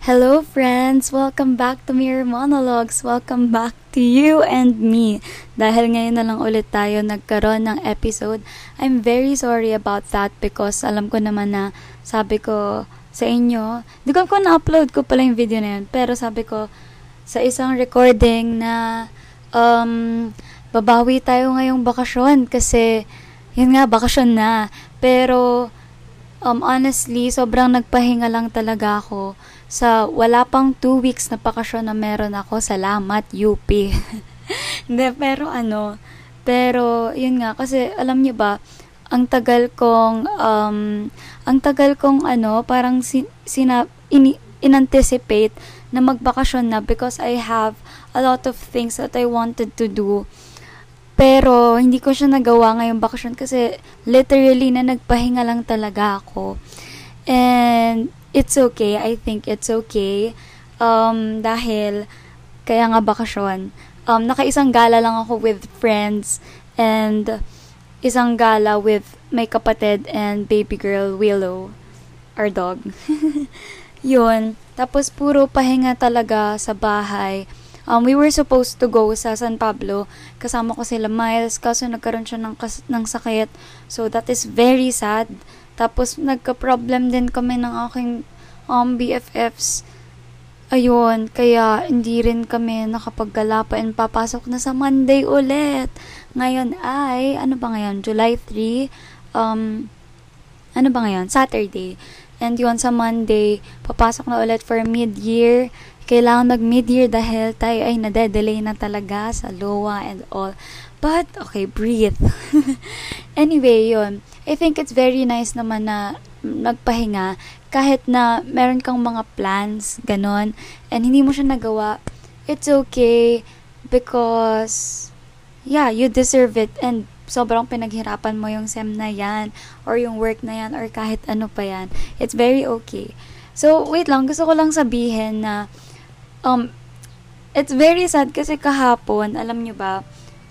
Hello, friends! Welcome back to Mirror Monologues. Welcome back to you and me. Dahil ngayon na lang ulit tayo nagkaroon ng episode, I'm very sorry about that because alam ko naman na sabi ko sa inyo, di ko kung na-upload ko pala yung video na yun, pero sabi ko sa isang recording na um, babawi tayo ngayong bakasyon kasi yun nga, bakasyon na. Pero um, honestly, sobrang nagpahinga lang talaga ako sa wala pang two weeks na bakasyon na meron ako, salamat, UP. Hindi, pero ano, pero, yun nga, kasi, alam niyo ba, ang tagal kong, um, ang tagal kong, ano, parang, sin, sina, in, in-anticipate na magbakasyon na because I have a lot of things that I wanted to do. Pero, hindi ko siya nagawa ngayong bakasyon kasi literally na nagpahinga lang talaga ako. And, it's okay. I think it's okay. Um, dahil, kaya nga bakasyon. Um, nakaisang gala lang ako with friends and isang gala with my kapatid and baby girl Willow, our dog. Yun. Tapos puro pahinga talaga sa bahay. Um, we were supposed to go sa San Pablo. Kasama ko sila Miles, kaso nagkaroon siya ng, kas- ng sakit. So, that is very sad. Tapos, nagka-problem din kami ng aking um, BFFs. Ayun, kaya hindi rin kami nakapaggala pa and papasok na sa Monday ulit. Ngayon ay, ano ba ngayon? July 3. Um, ano ba ngayon? Saturday. And yun, sa Monday, papasok na ulit for mid-year. Kailangan mag-mid-year dahil tayo ay nade-delay na talaga sa LOA and all. But, okay, breathe. anyway, yun. I think it's very nice naman na nagpahinga kahit na meron kang mga plans, ganon, and hindi mo siya nagawa, it's okay because, yeah, you deserve it and sobrang pinaghirapan mo yung SEM na yan or yung work na yan or kahit ano pa yan. It's very okay. So, wait lang, gusto ko lang sabihin na um, it's very sad kasi kahapon, alam nyo ba,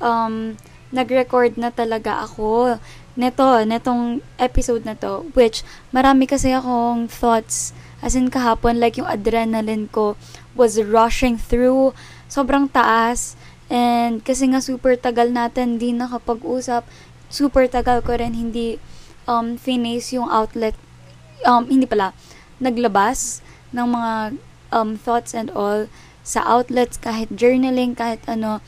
um, nag-record na talaga ako neto, netong episode na to, which marami kasi akong thoughts. As in kahapon, like yung adrenaline ko was rushing through, sobrang taas, and kasi nga super tagal natin hindi nakapag-usap, super tagal ko rin hindi um, finish yung outlet, um, hindi pala, naglabas ng mga um, thoughts and all sa outlets, kahit journaling, kahit ano,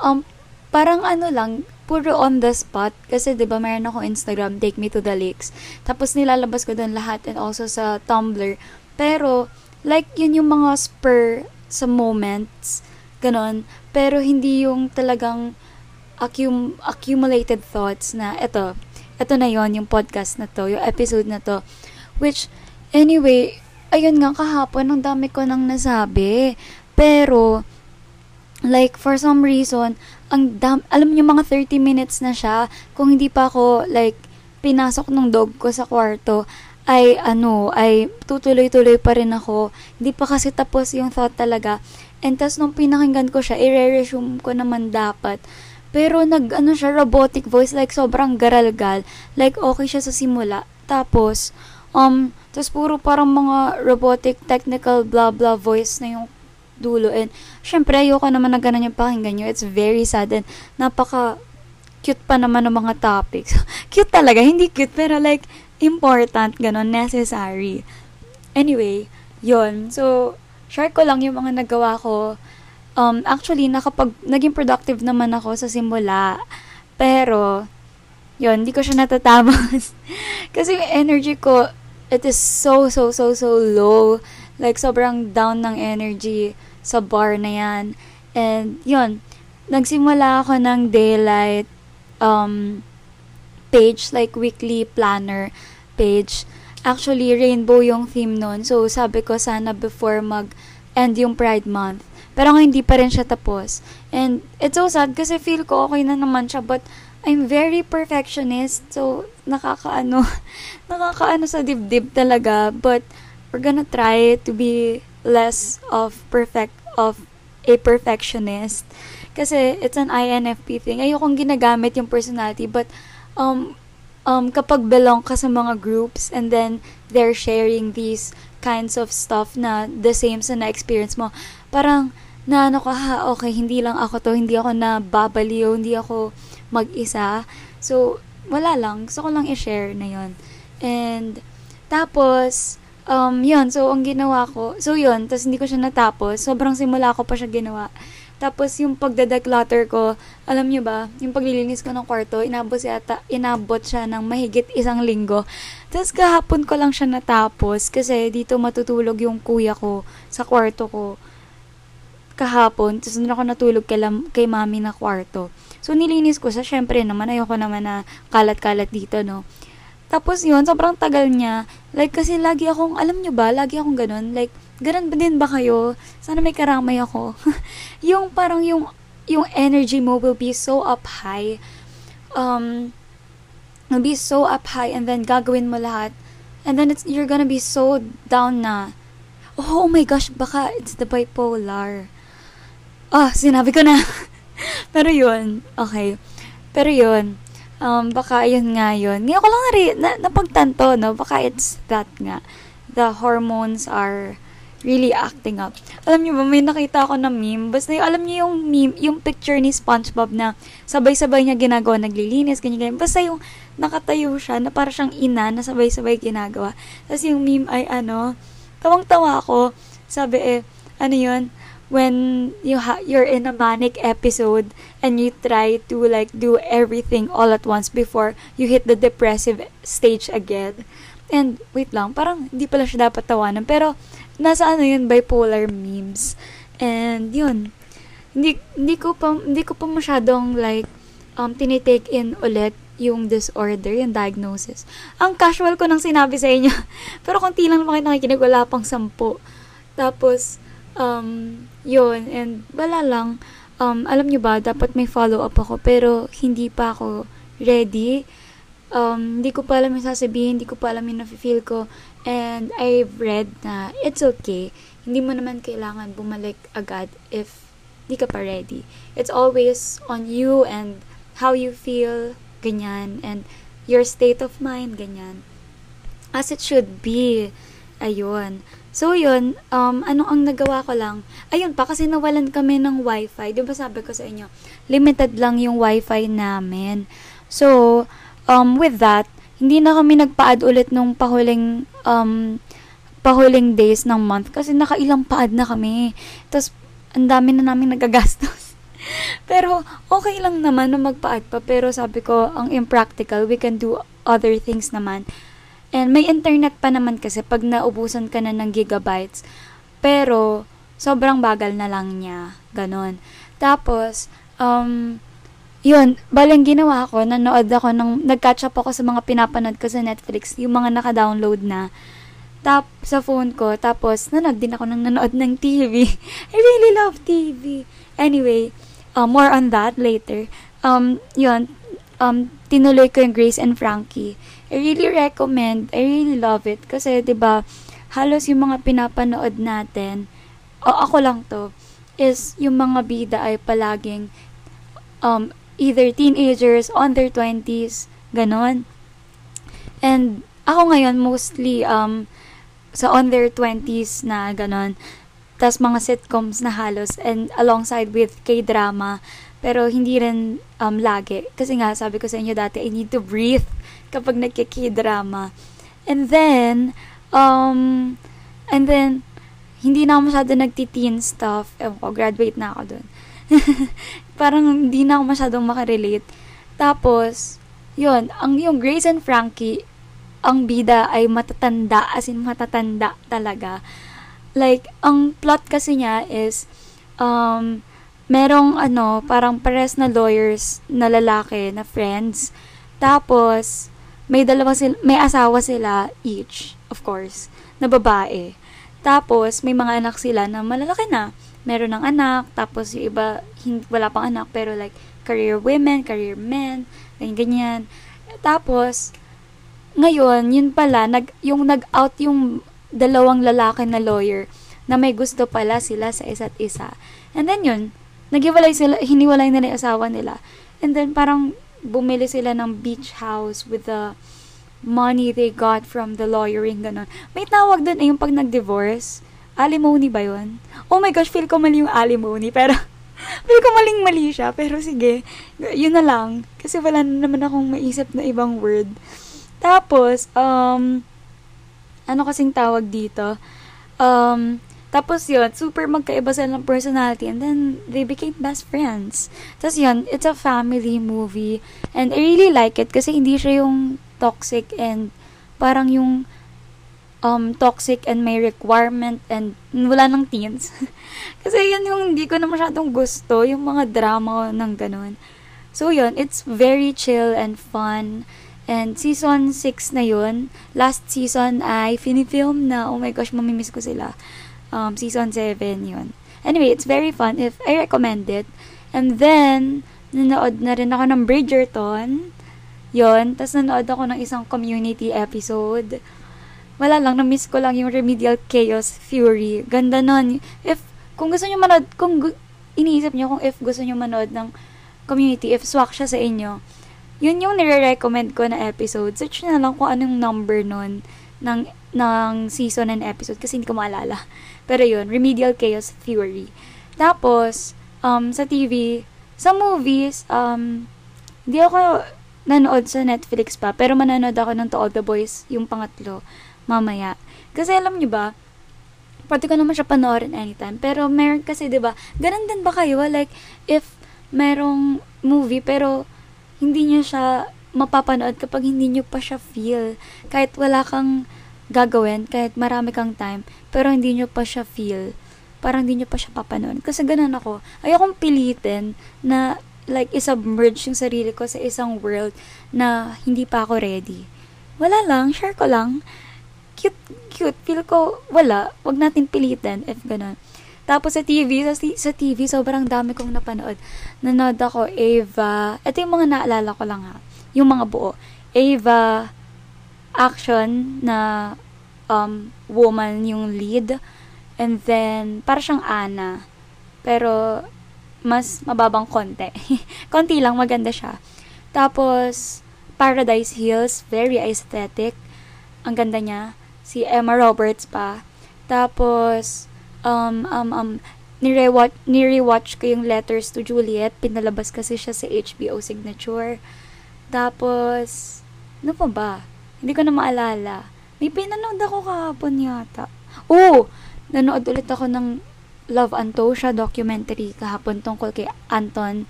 um, parang ano lang, puro on the spot. Kasi, di ba, mayroon ako Instagram, Take Me to the Lakes. Tapos, nilalabas ko doon lahat and also sa Tumblr. Pero, like, yun yung mga spur sa moments. Ganon. Pero, hindi yung talagang accum- accumulated thoughts na, eto, eto na yon yung podcast na to, yung episode na to. Which, anyway, ayun nga, kahapon, ang dami ko nang nasabi. Pero, like, for some reason, ang dam, alam niyo mga 30 minutes na siya, kung hindi pa ako, like, pinasok ng dog ko sa kwarto, ay, ano, ay, tutuloy-tuloy pa rin ako. Hindi pa kasi tapos yung thought talaga. And tas nung pinakinggan ko siya, i-resume ko naman dapat. Pero nag, ano siya, robotic voice, like, sobrang garalgal. Like, okay siya sa simula. Tapos, um, tas puro parang mga robotic, technical, blah, blah voice na yung dulo. And, syempre, ayoko naman na ganun yung pakinggan nyo. It's very sad and napaka cute pa naman ng mga topics. cute talaga. Hindi cute, pero like, important, ganun, necessary. Anyway, yon So, share ko lang yung mga nagawa ko. Um, actually, nakapag, naging productive naman ako sa simula. Pero, yon hindi ko siya natatapos. Kasi yung energy ko, it is so, so, so, so low. Like, sobrang down ng energy sa bar na yan. And, yun, nagsimula ako ng daylight um, page, like weekly planner page. Actually, rainbow yung theme nun. So, sabi ko sana before mag-end yung Pride Month. Pero nga hindi pa rin siya tapos. And, it's so sad kasi feel ko okay na naman siya. But, I'm very perfectionist. So, nakakaano, nakakaano sa dibdib talaga. But, we're gonna try to be less of perfect of a perfectionist kasi it's an INFP thing ayokong ginagamit yung personality but um um, kapag belong ka sa mga groups and then they're sharing these kinds of stuff na the same sa na-experience mo, parang na ano ka, ha, okay, hindi lang ako to, hindi ako na babaliw, hindi ako mag-isa. So, wala lang. Gusto ko lang i-share na yon And, tapos, um, yun, so, ang ginawa ko, so yun, tapos hindi ko siya natapos, sobrang simula ko pa siya ginawa. Tapos, yung pagda-declutter ko, alam nyo ba, yung paglilinis ko ng kwarto, inabot, yata, inabot siya ng mahigit isang linggo. Tapos, kahapon ko lang siya natapos, kasi dito matutulog yung kuya ko sa kwarto ko kahapon, tapos doon ako natulog kay, kay mami na kwarto. So, nilinis ko sa, syempre naman, ayoko naman na kalat-kalat dito, no. Tapos yun, sobrang tagal niya. Like, kasi lagi akong, alam nyo ba, lagi akong ganun. Like, ganun ba din ba kayo? Sana may karamay ako. yung parang yung, yung energy mo will be so up high. Um, will be so up high and then gagawin mo lahat. And then it's, you're gonna be so down na. Oh, oh my gosh, baka it's the bipolar. Ah, oh, sinabi ko na. Pero yun, okay. Pero yun, um, baka yun nga yun. Ngayon ko lang nari, na, napagtanto, no? Baka it's that nga. The hormones are really acting up. Alam niyo ba, may nakita ako na meme. Basta yung, alam niyo yung meme, yung picture ni SpongeBob na sabay-sabay niya ginagawa, naglilinis, ganyan, ganyan. Basta yung nakatayo siya na para siyang ina na sabay-sabay ginagawa. Tapos yung meme ay ano, tawang-tawa ako. Sabi eh, ano yun, when you ha- you're in a manic episode and you try to like do everything all at once before you hit the depressive stage again. And wait lang, parang hindi pala siya dapat tawanan. Pero nasa ano yun, bipolar memes. And yun, hindi, hindi ko pa, hindi ko pa masyadong like um, tinitake in ulit yung disorder, yung diagnosis. Ang casual ko nang sinabi sa inyo. Pero kung lang naman nakikinig, wala pang sampu. Tapos, um, yun, and wala lang, um, alam nyo ba, dapat may follow-up ako, pero hindi pa ako ready. Um, hindi ko pa alam yung sasabihin, hindi ko pa alam yung nafe-feel ko, and I've read na it's okay. Hindi mo naman kailangan bumalik agad if hindi ka pa ready. It's always on you and how you feel, ganyan, and your state of mind, ganyan. As it should be. Ayun. So, yun, um, ano ang nagawa ko lang? Ayun pa, kasi nawalan kami ng wifi. Di ba sabi ko sa inyo, limited lang yung wifi namin. So, um, with that, hindi na kami nagpa-add ulit nung pahuling, um, pahuling days ng month kasi nakailang pa-add na kami. Tapos, ang dami na namin nagagastos. pero, okay lang naman na magpa-add pa. Pero sabi ko, ang impractical, we can do other things naman. And may internet pa naman kasi pag naubusan ka na ng gigabytes. Pero, sobrang bagal na lang niya. Ganon. Tapos, um, yun, balang ginawa ko, nanood ako ng, nag-catch up ako sa mga pinapanood ko sa Netflix, yung mga naka-download na, tap sa phone ko, tapos nanood din ako ng nanood ng TV. I really love TV. Anyway, uh, more on that later. Um, yun, um, tinuloy ko yung Grace and Frankie. I really recommend, I really love it. Kasi, ba halos yung mga pinapanood natin, o ako lang to, is yung mga bida ay palaging um, either teenagers, on their 20s, ganon. And ako ngayon, mostly um, sa on their 20s na ganon. tas mga sitcoms na halos and alongside with K-drama pero hindi rin um, lagi. Kasi nga, sabi ko sa inyo dati, I need to breathe kapag nagkiki-drama. And then, um, and then, hindi na ako masyado nagtiteen stuff. Ewan ko, graduate na ako dun. Parang hindi na ako masyadong makarelate. Tapos, yun, ang yung Grace and Frankie, ang bida ay matatanda, as in matatanda talaga. Like, ang plot kasi niya is, um, merong ano, parang pares na lawyers na lalaki, na friends. Tapos, may dalawa sila, may asawa sila each, of course, na babae. Tapos, may mga anak sila na malalaki na. Meron ng anak, tapos yung iba, hindi, wala pang anak, pero like, career women, career men, ganyan, ganyan. Tapos, ngayon, yun pala, nag, yung nag-out yung dalawang lalaki na lawyer na may gusto pala sila sa isa't isa. And then yun, Nagiwalay sila, hiniwalay nila yung asawa nila. And then parang bumili sila ng beach house with the money they got from the lawyering, ganun. May tawag dun eh, yung pag nag-divorce. Alimony ba yun? Oh my gosh, feel ko mali yung alimony, pero feel ko maling mali siya, pero sige, yun na lang. Kasi wala na naman akong maisip na ibang word. Tapos, um, ano kasing tawag dito? Um, tapos yun, super magkaiba sila ng personality and then they became best friends. Tapos yun, it's a family movie and I really like it kasi hindi siya yung toxic and parang yung um, toxic and may requirement and wala ng teens. kasi yun yung hindi ko na masyadong gusto, yung mga drama ng ganun. So yun, it's very chill and fun. And season 6 na yun. Last season ay finifilm na, oh my gosh, mamimiss ko sila um, season 7 yun. Anyway, it's very fun. If I recommend it. And then, nanood na rin ako ng Bridgerton. Yon, Tapos nanood ako ng isang community episode. Wala lang, na-miss ko lang yung Remedial Chaos Fury. Ganda nun. If, kung gusto nyo manood, kung gu- iniisip nyo kung if gusto nyo manood ng community, if swak siya sa inyo, yun yung nire-recommend ko na episode. Search na lang kung anong number nun ng, ng season and episode kasi hindi ko maalala. Pero yun, Remedial Chaos Theory. Tapos, um, sa TV, sa movies, um, hindi ako nanood sa Netflix pa, pero mananood ako ng To All The Boys, yung pangatlo, mamaya. Kasi alam nyo ba, pwede ko naman siya panoorin anytime. Pero meron kasi, di ba, ganun din ba kayo? Like, if merong movie, pero hindi nyo siya mapapanood kapag hindi nyo pa siya feel. Kahit wala kang gagawin kahit marami kang time, pero hindi nyo pa siya feel. Parang hindi nyo pa siya papanood. Kasi ganun ako. Ayokong pilitin na like isubmerge yung sarili ko sa isang world na hindi pa ako ready. Wala lang, share ko lang. Cute, cute. Feel ko, wala. Wag natin pilitin if ganun. Tapos sa TV, sa, sa TV, sobrang dami kong napanood. Nanood ako, Ava. Ito yung mga naalala ko lang ha. Yung mga buo. Ava, action na um, woman yung lead. And then, para siyang Ana. Pero, mas mababang konti. konti lang, maganda siya. Tapos, Paradise Hills, very aesthetic. Ang ganda niya. Si Emma Roberts pa. Tapos, um, um, um, nire-watch, nire-watch ko yung Letters to Juliet. Pinalabas kasi siya sa HBO Signature. Tapos, ano pa ba? Hindi ko na maalala. May pinanood ako kahapon yata. Oo! Nanood ulit ako ng Love Antosha documentary kahapon tungkol kay Anton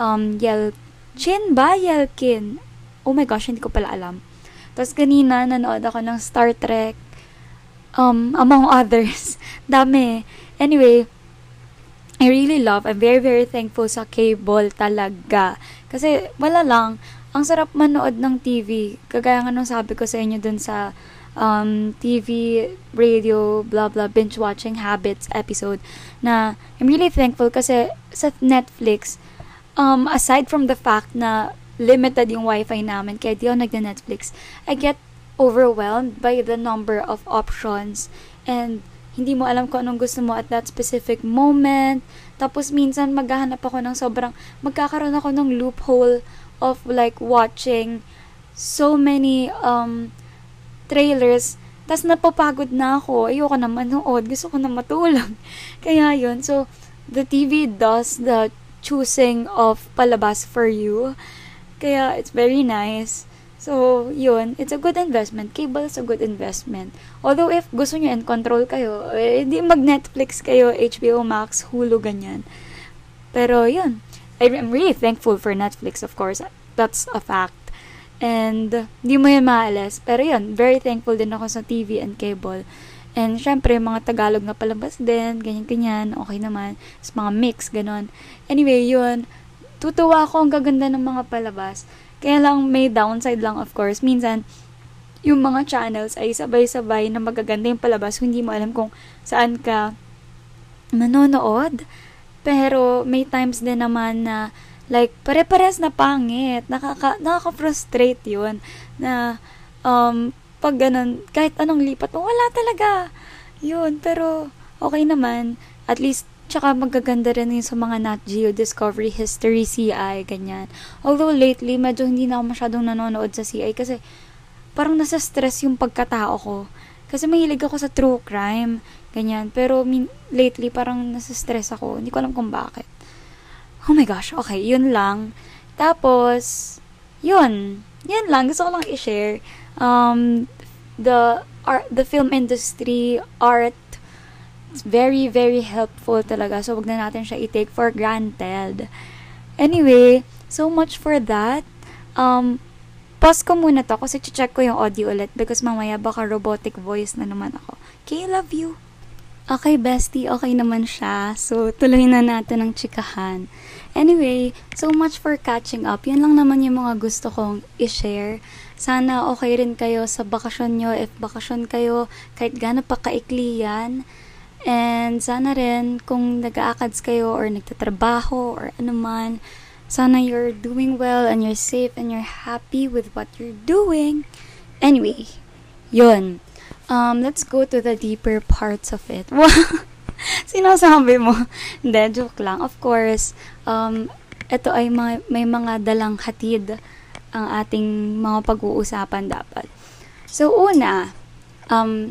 um, Yelchin ba? Yelkin? Oh my gosh, hindi ko pala alam. Tapos kanina, nanood ako ng Star Trek um, among others. Dami. Anyway, I really love, I'm very, very thankful sa cable talaga. Kasi, wala lang, ang sarap manood ng TV. Kagaya nga nung sabi ko sa inyo dun sa um, TV, radio, blah blah, binge watching habits episode na I'm really thankful kasi sa Netflix, um, aside from the fact na limited yung wifi namin, kaya di ako nagda-Netflix, I get overwhelmed by the number of options and hindi mo alam kung anong gusto mo at that specific moment. Tapos minsan maghahanap ako ng sobrang, magkakaroon ako ng loophole of like watching so many um trailers tas napapagod na ako ayoko na manood gusto ko na matulog kaya yun so the TV does the choosing of palabas for you kaya it's very nice So, yun, it's a good investment. Cable is a good investment. Although, if gusto nyo and control kayo, eh, di mag-Netflix kayo, HBO Max, Hulu, ganyan. Pero, yun. I'm really thankful for Netflix, of course. That's a fact. And, hindi mo yun maalis. Pero yun, very thankful din ako sa TV and cable. And, syempre, mga Tagalog na palabas din, ganyan-ganyan, okay naman. Tapos, mga mix, ganon. Anyway, yun, tutuwa ako ang gaganda ng mga palabas. Kaya lang, may downside lang, of course. Minsan, yung mga channels ay sabay-sabay na magaganda yung palabas, hindi mo alam kung saan ka manonood. Pero may times din naman na like pare-pares na pangit. Nakaka nakaka-frustrate 'yun na um pag ganun, kahit anong lipat mo, wala talaga. 'Yun, pero okay naman. At least Tsaka magaganda rin yung sa mga Nat Geo Discovery History CI, ganyan. Although lately, medyo hindi na ako masyadong nanonood sa CI kasi parang nasa stress yung pagkatao ko. Kasi mahilig ako sa true crime, ganyan. Pero min- lately, parang nasa stress ako. Hindi ko alam kung bakit. Oh my gosh, okay, yun lang. Tapos, yun. Yan lang. Gusto ko lang i-share. Um, the art, the film industry, art, it's very, very helpful talaga. So, wag na natin siya i-take for granted. Anyway, so much for that. Um, pause ko muna to kasi check ko yung audio ulit because mamaya baka robotic voice na naman ako. Okay, love you. Okay, bestie, okay naman siya. So, tuloy na natin ang chikahan. Anyway, so much for catching up. Yan lang naman yung mga gusto kong i-share. Sana okay rin kayo sa bakasyon nyo. If bakasyon kayo, kahit gano'n pa kaikli yan. And sana rin, kung nag-aakads kayo or nagtatrabaho or ano man, Sana you're doing well and you're safe and you're happy with what you're doing. Anyway, yun. Um, let's go to the deeper parts of it. Sinasabi mo. Hindi, joke lang. Of course, um, ito ay may, may mga dalang hatid ang ating mga pag-uusapan dapat. So, una, um,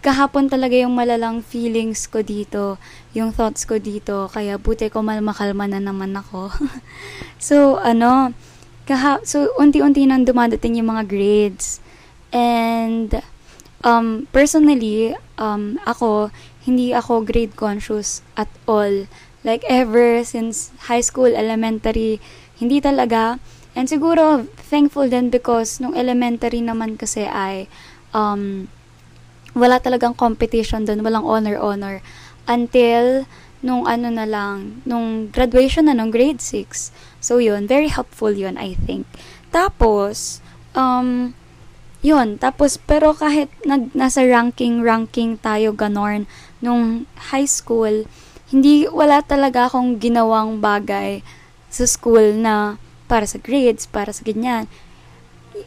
kahapon talaga yung malalang feelings ko dito, yung thoughts ko dito, kaya buti ko mal makalma na naman ako. so, ano, kaha so unti-unti nang dumadating yung mga grades. And, um, personally, um, ako, hindi ako grade conscious at all. Like, ever since high school, elementary, hindi talaga. And siguro, thankful din because nung elementary naman kasi ay, um, wala talagang competition doon, walang honor-honor. Until, nung ano na lang, nung graduation na, nung grade 6. So, yun, very helpful yun, I think. Tapos, um, yun, tapos, pero kahit nag, nasa ranking-ranking tayo, ganorn, nung high school, hindi, wala talaga akong ginawang bagay sa school na para sa grades, para sa ganyan.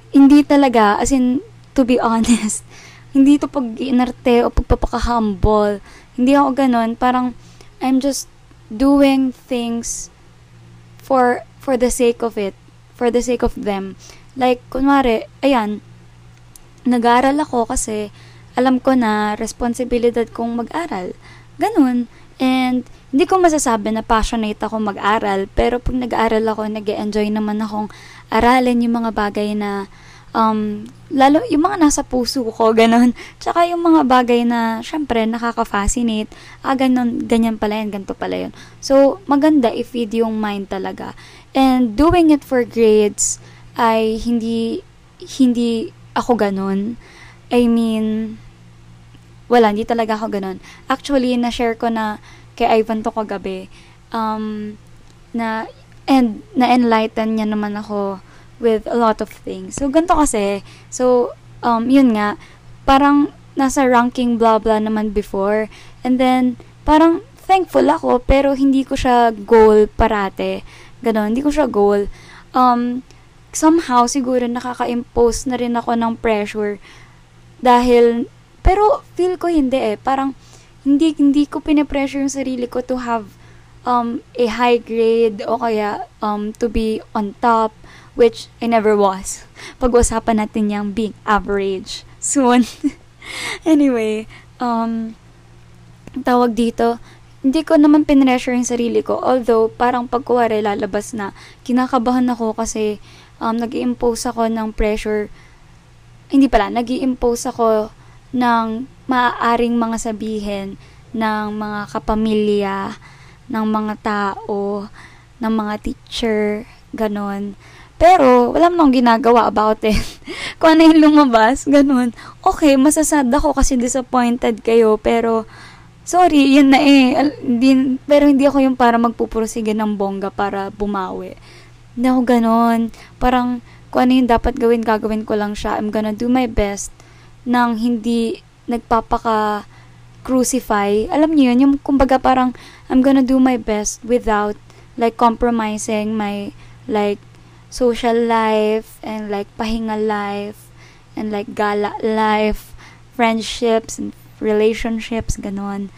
Hindi talaga, as in, to be honest, hindi to pag-inarte o pagpapaka-humble. Hindi ako ganun. Parang, I'm just doing things for, for the sake of it. For the sake of them. Like, kunwari, ayan, nag-aaral ako kasi alam ko na responsibilidad kong mag-aral. Ganun. And, hindi ko masasabi na passionate ako mag-aral, pero pag nag-aaral ako, nag enjoy naman akong aralin yung mga bagay na um, lalo yung mga nasa puso ko, ganun. Tsaka yung mga bagay na, syempre, nakaka-fascinate. Ah, ganun, ganyan pala yan, ganito pala yun. So, maganda i-feed yung mind talaga. And doing it for grades ay hindi, hindi ako ganun. I mean, wala, hindi talaga ako ganun. Actually, na-share ko na kay Ivan to kagabi, um, na, and na-enlighten niya naman ako with a lot of things. So, ganito kasi, so, um, yun nga, parang nasa ranking blah blah naman before. And then, parang thankful ako, pero hindi ko siya goal parate. Ganon, hindi ko siya goal. Um, somehow, siguro nakaka-impose na rin ako ng pressure. Dahil, pero feel ko hindi eh. Parang, hindi, hindi ko pinapressure yung sarili ko to have um, a high grade o kaya um, to be on top which I never was. Pag-usapan natin yung being average soon. anyway, um, tawag dito, hindi ko naman pinressure yung sarili ko. Although, parang pagkuwari lalabas na, kinakabahan ako kasi um, nag impose ako ng pressure. Hindi pala, nag impose ako ng maaaring mga sabihin ng mga kapamilya, ng mga tao, ng mga teacher, ganon. Pero, wala mo nang ginagawa about it. Kung ano yung lumabas, ganun. Okay, masasad ako kasi disappointed kayo, pero, sorry, yun na eh. Din, pero hindi ako yung para magpupursige ng bongga para bumawi. Hindi ako ganun. Parang, kung ano yung dapat gawin, gagawin ko lang siya. I'm gonna do my best nang hindi nagpapaka crucify. Alam niyo yun, yung kumbaga parang I'm gonna do my best without like compromising my like social life and like pahinga life and like gala life, friendships and relationships, ganon.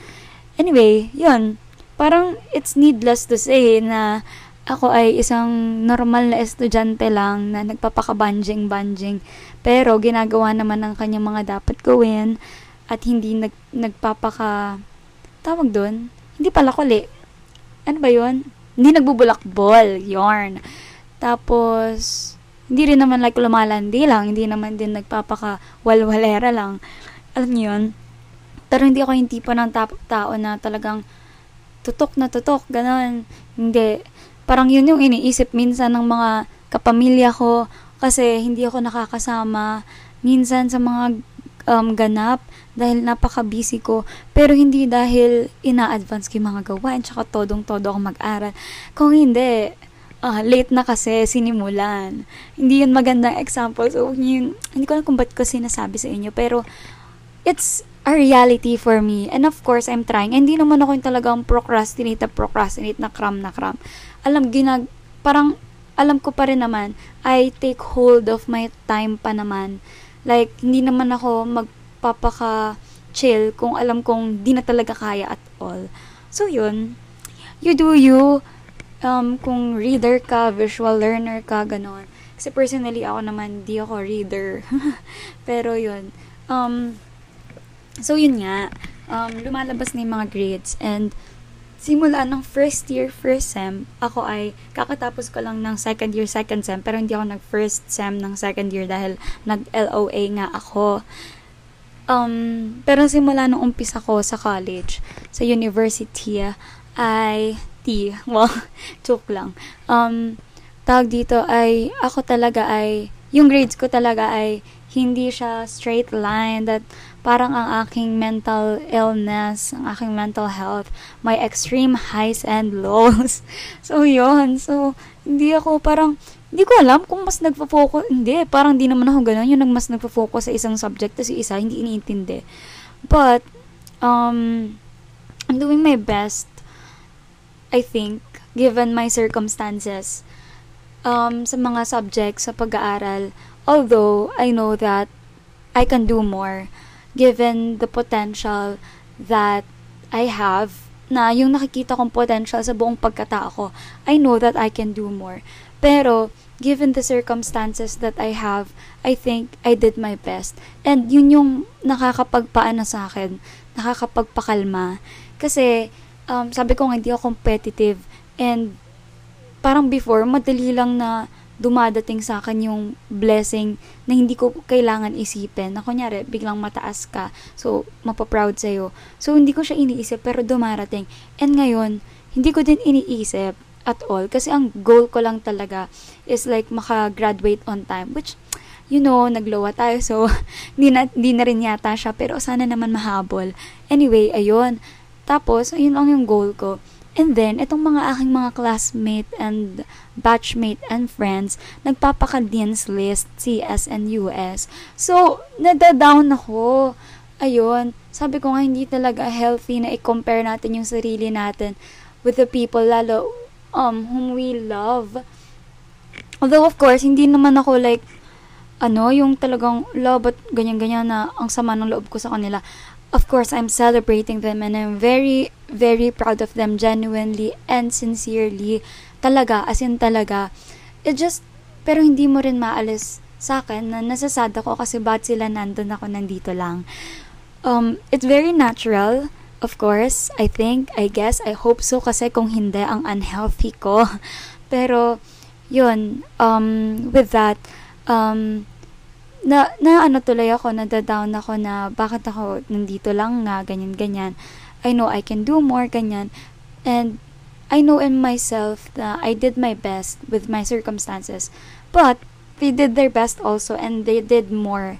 Anyway, yun. parang it's needless to say na ako ay isang normal na estudyante lang na nagpapaka-banjing-banjing. Pero ginagawa naman ng kanyang mga dapat gawin at hindi nag, nagpapaka... Tawag doon? Hindi pala kuli. Ano ba yun? Hindi nagbubulakbol. Yarn. Tapos, hindi rin naman like lumalandi lang. Hindi naman din nagpapaka walwalera lang. Alam niyo yun? Pero hindi ako yung tipo ng ta- tao na talagang tutok na tutok, ganon. Hindi. Parang yun yung iniisip minsan ng mga kapamilya ko kasi hindi ako nakakasama minsan sa mga um, ganap dahil napaka-busy ko. Pero hindi dahil ina-advance ko yung mga gawain tsaka todong-todo ako mag-aral. Kung hindi, uh, late na kasi sinimulan. Hindi yun magandang example. So, yun, hindi ko alam kung ba't ko sinasabi sa inyo. Pero, it's a reality for me. And of course, I'm trying. Hindi naman ako yung talagang procrastinate na procrastinate na cram na cram. Alam, ginag, parang, alam ko pa rin naman, I take hold of my time pa naman. Like, hindi naman ako magpapaka chill kung alam kong di na talaga kaya at all. So, yun. You do you. Um, kung reader ka, visual learner ka, ganon. Kasi personally, ako naman, di ako reader. Pero, yun. Um, So, yun nga, um, lumalabas na yung mga grades and simula ng first year, first sem, ako ay kakatapos ko lang ng second year, second sem, pero hindi ako nag first sem ng second year dahil nag-LOA nga ako. Um, pero simula nung umpisa ko sa college, sa university, ay, T, well, joke lang. Um, tawag dito ay, ako talaga ay, yung grades ko talaga ay, hindi siya straight line that parang ang aking mental illness, ang aking mental health, my extreme highs and lows. so, yon So, hindi ako parang, hindi ko alam kung mas nagpo-focus, hindi, parang hindi naman ako ganun, yung mas nagpo-focus sa isang subject, tapos isa, hindi iniintindi. But, um, I'm doing my best, I think, given my circumstances, um, sa mga subjects, sa pag-aaral, although, I know that I can do more given the potential that I have na yung nakikita kong potential sa buong pagkatao ko, I know that I can do more. Pero, given the circumstances that I have, I think I did my best. And yun yung nakakapagpaano sa akin, nakakapagpakalma. Kasi, um, sabi ko nga, hindi ako competitive. And, parang before, madali lang na dumadating sa akin yung blessing na hindi ko kailangan isipin. Na kunyari, biglang mataas ka, so mapaproud sa'yo. So, hindi ko siya iniisip, pero dumarating. And ngayon, hindi ko din iniisip at all. Kasi ang goal ko lang talaga is like maka-graduate on time. Which, you know, naglowa tayo. So, hindi na, hindi na rin yata siya. Pero sana naman mahabol. Anyway, ayun. Tapos, ayun lang yung goal ko. And then, itong mga aking mga classmate and batchmate and friends, nagpapaka-dean's list, CS and US. So, nadadown ako. Ayun, sabi ko nga hindi talaga healthy na i-compare natin yung sarili natin with the people, lalo um, whom we love. Although, of course, hindi naman ako like, ano, yung talagang love at ganyan-ganyan na ang sama ng loob ko sa kanila of course, I'm celebrating them and I'm very, very proud of them genuinely and sincerely. Talaga, as in talaga. It just, pero hindi mo rin maalis sa akin na nasasad ako kasi ba't sila nandun ako nandito lang. Um, it's very natural, of course, I think, I guess, I hope so kasi kung hindi, ang unhealthy ko. Pero, yun, um, with that, um, na, na ano tuloy ako, nadadown ako na bakit ako nandito lang nga, ganyan-ganyan. I know I can do more, ganyan. And I know in myself that I did my best with my circumstances. But, they did their best also and they did more.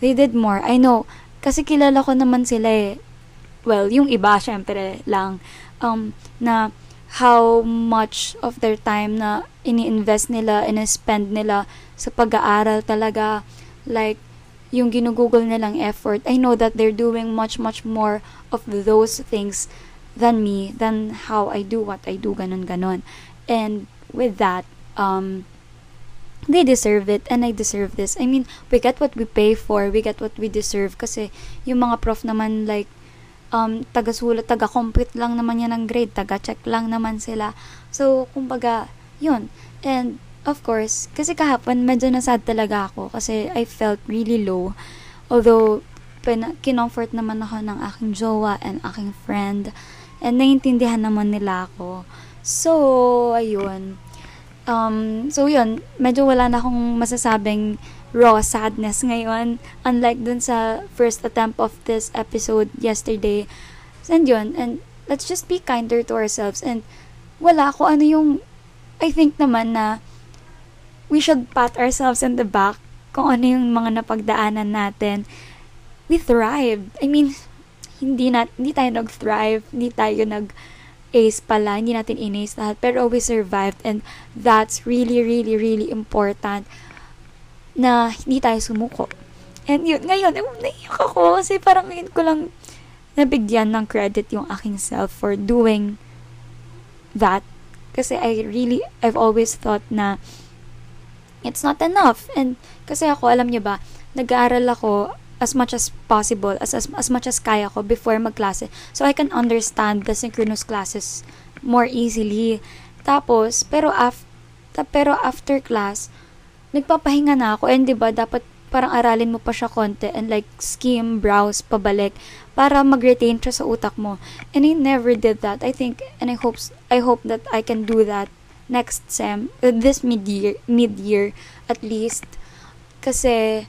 They did more. I know. Kasi kilala ko naman sila eh. Well, yung iba, syempre lang. Um, na how much of their time na ini-invest nila, ini-spend nila sa pag-aaral talaga. Like, yung ginugugol nilang effort. I know that they're doing much, much more of those things than me, than how I do what I do, ganon, ganon. And with that, um, they deserve it and I deserve this. I mean, we get what we pay for, we get what we deserve kasi yung mga prof naman like um, taga-sulat, taga-compute lang naman yan ng grade, taga-check lang naman sila. So, kumbaga, yun. And, of course, kasi kahapon, medyo nasad talaga ako kasi I felt really low. Although, pina- kinomfort naman ako ng aking jowa and aking friend. And naiintindihan naman nila ako. So, ayun. Um, so yun, medyo wala na akong masasabing raw sadness ngayon. Unlike dun sa first attempt of this episode yesterday. And yun, and let's just be kinder to ourselves. And wala ako ano yung, I think naman na we should pat ourselves in the back kung ano yung mga napagdaanan natin. We thrived. I mean, hindi na hindi tayo nag-thrive, hindi tayo nag ace pala, hindi natin inace lahat, pero we survived and that's really, really, really important na hindi tayo sumuko. And yun, ngayon, naiyak ako kasi parang ngayon ko lang nabigyan ng credit yung aking self for doing that. Kasi I really, I've always thought na it's not enough. And kasi ako, alam niyo ba, nag-aaral ako as much as possible, as, as, as much as kaya ko before magklase. So, I can understand the synchronous classes more easily. Tapos, pero, af, pero after class, nagpapahinga na ako. And, di ba, dapat parang aralin mo pa siya konti and like skim, browse, pabalik para mag-retain siya sa utak mo. And I never did that. I think, and I hope, I hope that I can do that next sem, uh, this mid-year, mid-year at least. Kasi,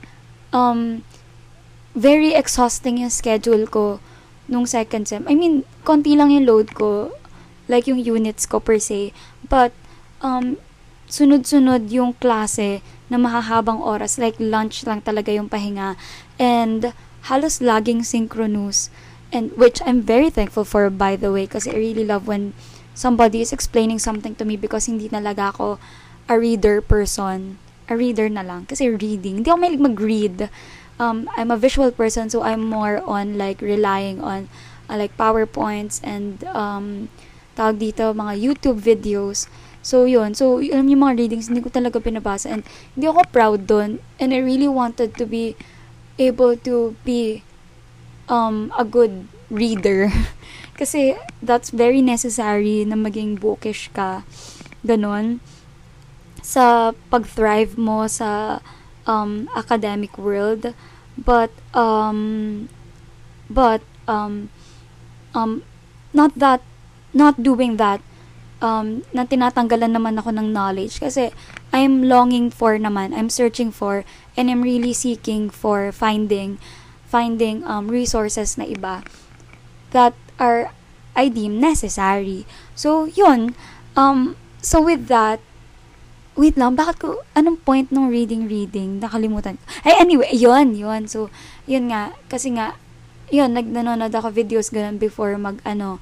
um, very exhausting yung schedule ko nung second sem. I mean, konti lang yung load ko, like yung units ko per se. But, um, sunod-sunod yung klase na mahahabang oras, like lunch lang talaga yung pahinga. And halos laging synchronous. And which I'm very thankful for, by the way, kasi I really love when somebody is explaining something to me because hindi talaga ako a reader person. A reader na lang. Kasi reading. Hindi ako may mag-read. Um, I'm a visual person, so I'm more on like relying on uh, like PowerPoints and um, tawag dito, mga YouTube videos. So, yun. So, alam yung mga readings, hindi ko talaga pinabasa. And, hindi ako proud dun. And I really wanted to be able to be um, a good reader. Kasi, that's very necessary na maging bookish ka. Ganon. Sa pag-thrive mo sa um, academic world. But, um, but, um, um, not that, not doing that um, na tinatanggalan naman ako ng knowledge kasi I'm longing for naman, I'm searching for, and I'm really seeking for finding, finding um, resources na iba that are, I deem, necessary. So, yun. Um, so, with that, wait lang, bakit ko, anong point ng reading-reading? Nakalimutan ko. Ay, anyway, yun, yun. So, yun nga, kasi nga, yun, nag-nanonood ako videos ganun before mag, ano,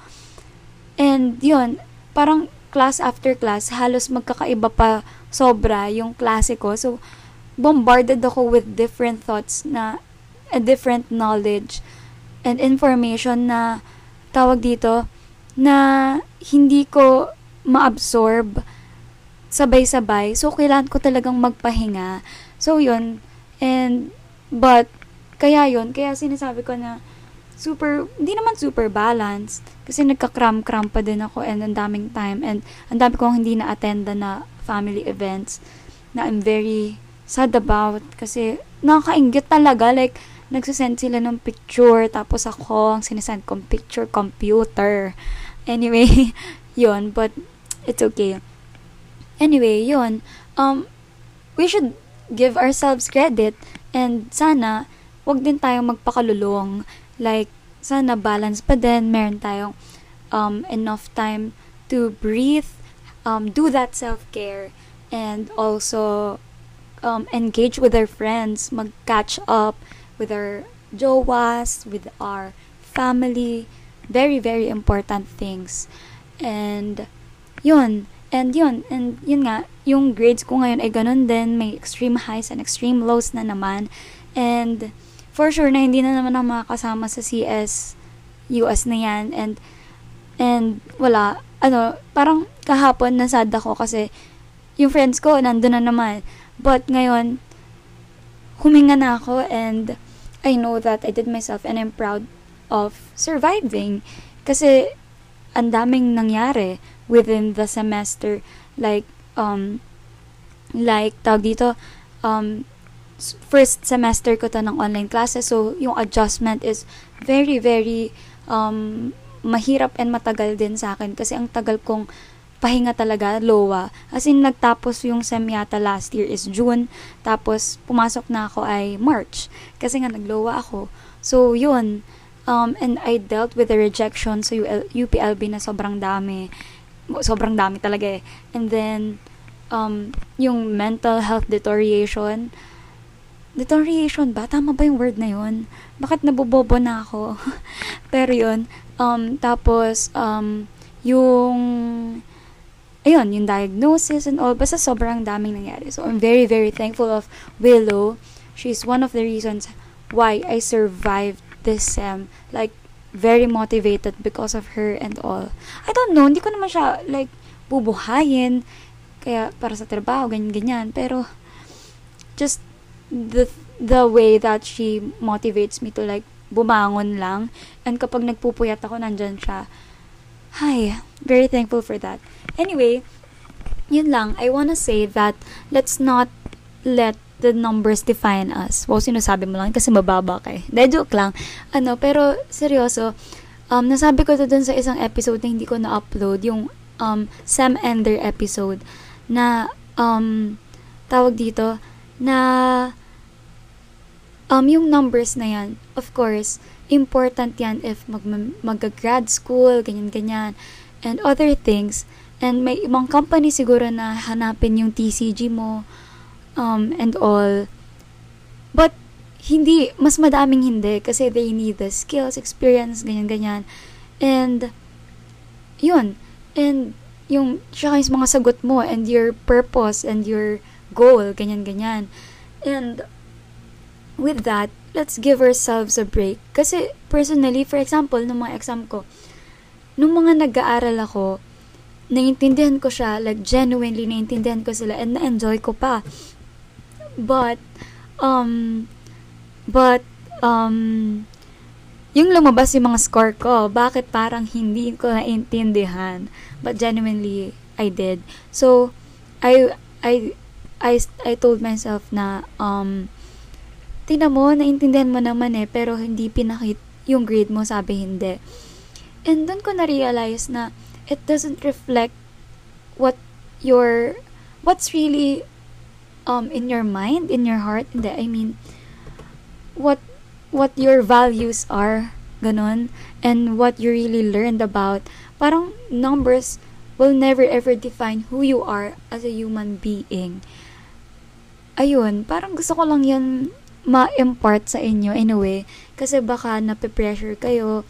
and yun, parang class after class, halos magkakaiba pa sobra yung klase ko. So, bombarded ako with different thoughts na, a different knowledge and information na, tawag dito, na hindi ko ma-absorb sabay-sabay. So, kailangan ko talagang magpahinga. So, yun. And, but, kaya yun, kaya sinasabi ko na, super, hindi naman super balanced. Kasi nagka-cram-cram pa din ako and ang daming time and ang dami kong hindi na-attenda na family events na I'm very sad about kasi nakakaingit talaga. Like, nagsasend sila ng picture tapos ako ang sinesend kong picture computer. Anyway, yun. But, it's okay. Anyway, yun. Um, we should give ourselves credit and sana, wag din tayong magpakalulong like, sana balance pa din, meron tayong um, enough time to breathe, um, do that self-care, and also um, engage with our friends, mag-catch up with our jowas, with our family, very, very important things. And, yun, and yun, and yun nga, yung grades ko ngayon ay ganun din, may extreme highs and extreme lows na naman. And, for sure na hindi na naman ako makakasama sa CS US na yan and and wala ano parang kahapon nasad ako kasi yung friends ko nandun na naman but ngayon huminga na ako and I know that I did myself and I'm proud of surviving. Kasi, ang daming nangyari within the semester. Like, um, like, tawag dito, um, first semester ko to ng online classes. So, yung adjustment is very, very, um, mahirap and matagal din sa akin. Kasi ang tagal kong pahinga talaga, lowa. As in, nagtapos yung sem yata last year is June. Tapos, pumasok na ako ay March. Kasi nga, naglowa ako. So, yun. Um, and I dealt with the rejection sa UPLB na sobrang dami. Sobrang dami talaga eh. And then, um, yung mental health deterioration. Deterioration ba? Tama ba yung word na yun? Bakit nabobobo na ako? Pero yun. Um, tapos, um, yung ayun, yung diagnosis and all, basta sobrang daming nangyari. So, I'm very, very thankful of Willow. She's one of the reasons why I survived this sem. Like, very motivated because of her and all. I don't know, hindi ko naman siya, like, bubuhayin. Kaya, para sa trabaho, ganyan-ganyan. Pero, just the, the way that she motivates me to, like, bumangon lang. And kapag nagpupuyat ako, nandyan siya. Hi, very thankful for that. Anyway, yun lang. I wanna say that let's not let the numbers define us. Wow, sinasabi mo lang kasi mababa ka eh. De, joke lang. Ano, pero seryoso, um, nasabi ko to dun sa isang episode na hindi ko na-upload, yung um, Sam Ender episode, na, um, tawag dito, na, um, yung numbers na yan, of course, important yan if mag, mag-grad school, ganyan-ganyan, and other things. And may ibang company siguro na hanapin yung TCG mo, um, and all. But, hindi, mas madaming hindi kasi they need the skills, experience, ganyan-ganyan. And, yun. And, yung, tsaka yung mga sagot mo and your purpose and your goal, ganyan-ganyan. And, with that, let's give ourselves a break. Kasi, personally, for example, nung mga exam ko, nung mga nag-aaral ako, naiintindihan ko siya, like, genuinely naiintindihan ko sila, and na-enjoy ko pa. But, um, but, um, yung lumabas yung mga score ko, bakit parang hindi ko naintindihan? But genuinely, I did. So, I, I, I, I told myself na, um, tingnan mo, naintindihan mo naman eh, pero hindi pinakit yung grade mo, sabi hindi. And doon ko na-realize na it doesn't reflect what your, what's really um in your mind, in your heart, hindi, I mean what what your values are, ganun, and what you really learned about. Parang numbers will never ever define who you are as a human being. Ayun, parang gusto ko lang yan ma-impart sa inyo in a way. Kasi baka nape-pressure kayo.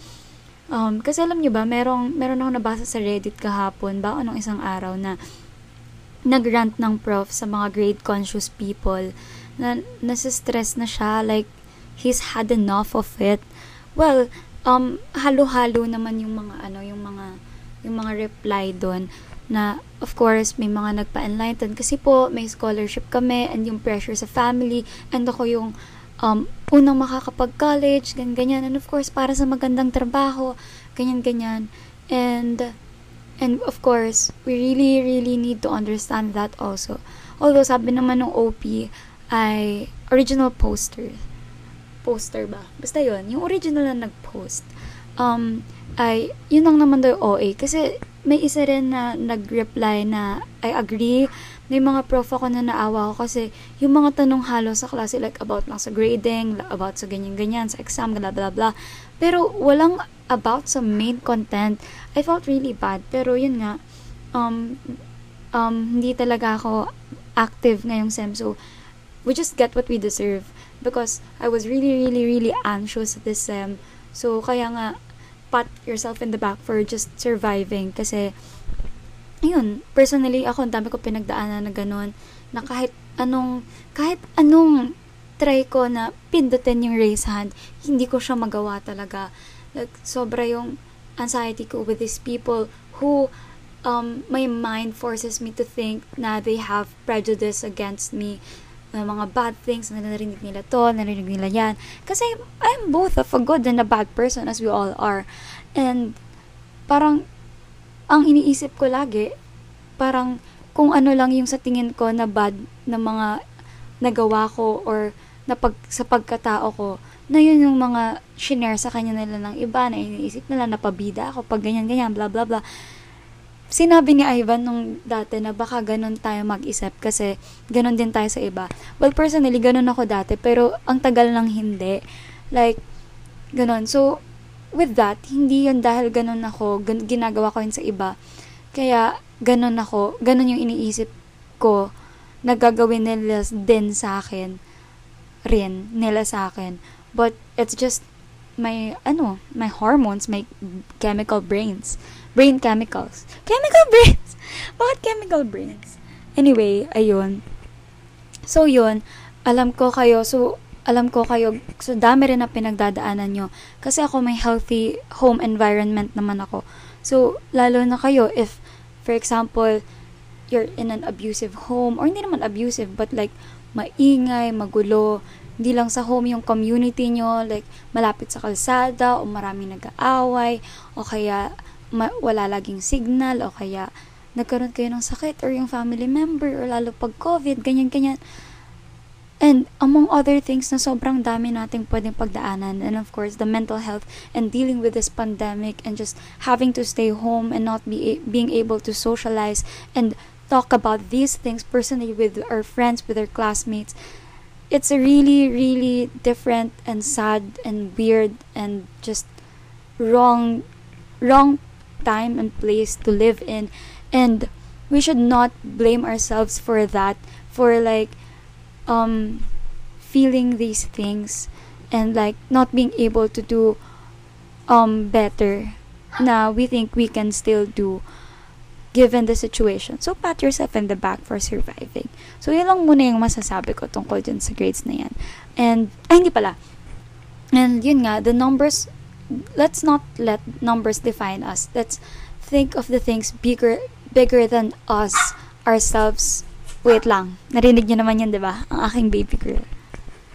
Um, kasi alam nyo ba, merong, meron ako nabasa sa Reddit kahapon, ba anong isang araw na nagrant ng prof sa mga grade conscious people na nasa-stress na siya like he's had enough of it well um halo-halo naman yung mga ano yung mga yung mga reply doon na of course may mga nagpa-enlighten kasi po may scholarship kami and yung pressure sa family and ako yung um, unang makakapag-college, ganyan-ganyan. And of course, para sa magandang trabaho, ganyan-ganyan. And And of course, we really, really need to understand that also. Although sabi naman ng OP ay original poster. Poster ba? Basta yon Yung original na nag-post. Um, ay, yun lang naman daw OA. Kasi may isa rin na nag-reply na I agree. May mga prof ako na naawa ko kasi yung mga tanong halos sa klase like about lang sa grading, about sa ganyan-ganyan, sa exam, blah blah blah. Pero walang about sa main content, I felt really bad. Pero yun nga, um, um, hindi talaga ako active ngayong SEM. So, we just get what we deserve. Because I was really, really, really anxious this SEM. So, kaya nga, pat yourself in the back for just surviving. Kasi, yun, personally, ako, ang dami ko pinagdaanan na ganun, na kahit anong, kahit anong try ko na pindutin yung raise hand, hindi ko siya magawa talaga. Like, sobra yung anxiety ko with these people who um, my mind forces me to think na they have prejudice against me ng mga bad things na narinig nila to, narinig nila yan. Kasi I'm both of a good and a bad person as we all are. And parang ang iniisip ko lagi, parang kung ano lang yung sa tingin ko na bad na mga nagawa ko or na pag, sa pagkatao ko, na yun yung mga shinare sa kanya nila ng iba na iniisip nila na pabida ako pag ganyan-ganyan, bla bla bla sinabi ni Ivan nung dati na baka ganun tayo mag-isip kasi ganun din tayo sa iba. Well, personally, ganun ako dati, pero ang tagal nang hindi. Like, ganun. So, with that, hindi yun dahil ganun ako, gan- ginagawa ko yun sa iba. Kaya, ganun ako, ganun yung iniisip ko na gagawin nila din sa akin, rin, nila sa akin. But, it's just my, ano, my hormones, my chemical brains brain chemicals. Chemical brains! Bakit chemical brains? Anyway, ayun. So, yun. Alam ko kayo, so, alam ko kayo, so dami rin na pinagdadaanan nyo. Kasi ako may healthy home environment naman ako. So, lalo na kayo, if, for example, you're in an abusive home, or hindi naman abusive, but like, maingay, magulo, hindi lang sa home yung community nyo, like, malapit sa kalsada, o maraming nag-aaway, o kaya, ma- wala laging signal o kaya nagkaroon kayo ng sakit or yung family member or lalo pag COVID, ganyan-ganyan. And among other things na sobrang dami nating pwedeng pagdaanan and of course the mental health and dealing with this pandemic and just having to stay home and not be a- being able to socialize and talk about these things personally with our friends with our classmates it's a really really different and sad and weird and just wrong wrong time and place to live in. And we should not blame ourselves for that for like um feeling these things and like not being able to do um better. Now we think we can still do given the situation. So, pat yourself in the back for surviving. So, yun lang muna yung masasabi ko tungkol dun sa grades na yan. And, ay, hindi pala. And, yun nga, the numbers let's not let numbers define us. Let's think of the things bigger bigger than us ourselves. Wait lang. Narinig niyo naman yun, 'di ba? Ang aking baby girl.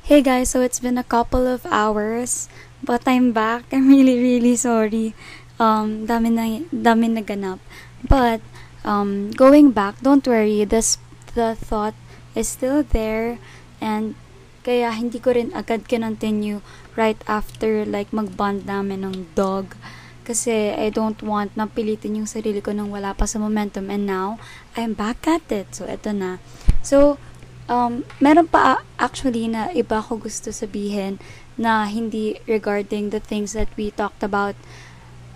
Hey guys, so it's been a couple of hours, but I'm back. I'm really really sorry. Um, dami na dami naganap. But um, going back, don't worry. This the thought is still there and kaya hindi ko rin agad kinontinue right after like mag-bond namin ng dog. Kasi I don't want na pilitin yung sarili ko nang wala pa sa momentum. And now, I'm back at it. So, eto na. So, um, meron pa actually na iba ko gusto sabihin na hindi regarding the things that we talked about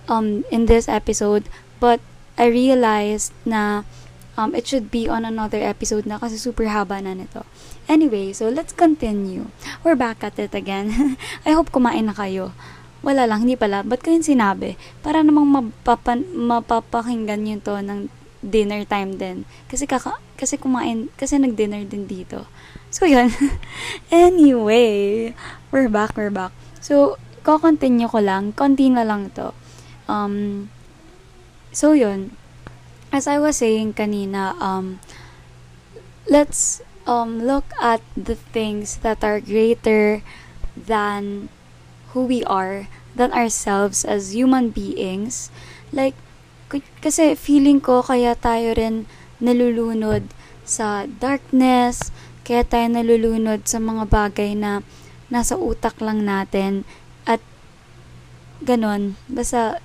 um, in this episode. But, I realized na um, it should be on another episode na kasi super haba na nito. Anyway, so let's continue. We're back at it again. I hope kumain na kayo. Wala lang, hindi pala. Ba't ko yun sinabi? Para namang mapapan, mapapakinggan nyo to ng dinner time din. Kasi kaka, kasi kumain, kasi nag-dinner din dito. So, yun. anyway, we're back, we're back. So, ko-continue ko lang. Konti na lang to. Um, so, yun. As I was saying kanina, um, let's um, look at the things that are greater than who we are, than ourselves as human beings. Like, kasi feeling ko kaya tayo rin nalulunod sa darkness, kaya tayo nalulunod sa mga bagay na nasa utak lang natin at ganon. Basta,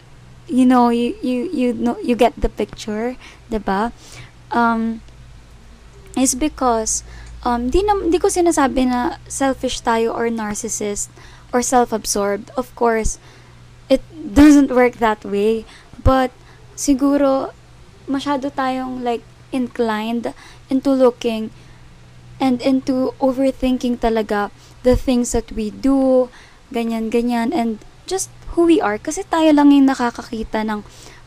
you know, you, you, you, know, you get the picture, ba diba? Um, is because um, di, na, di ko sinasabi na selfish tayo or narcissist or self-absorbed. Of course, it doesn't work that way. But, siguro, masyado tayong like inclined into looking and into overthinking talaga the things that we do, ganyan-ganyan, and just who we are. Kasi tayo lang yung nakakakita ng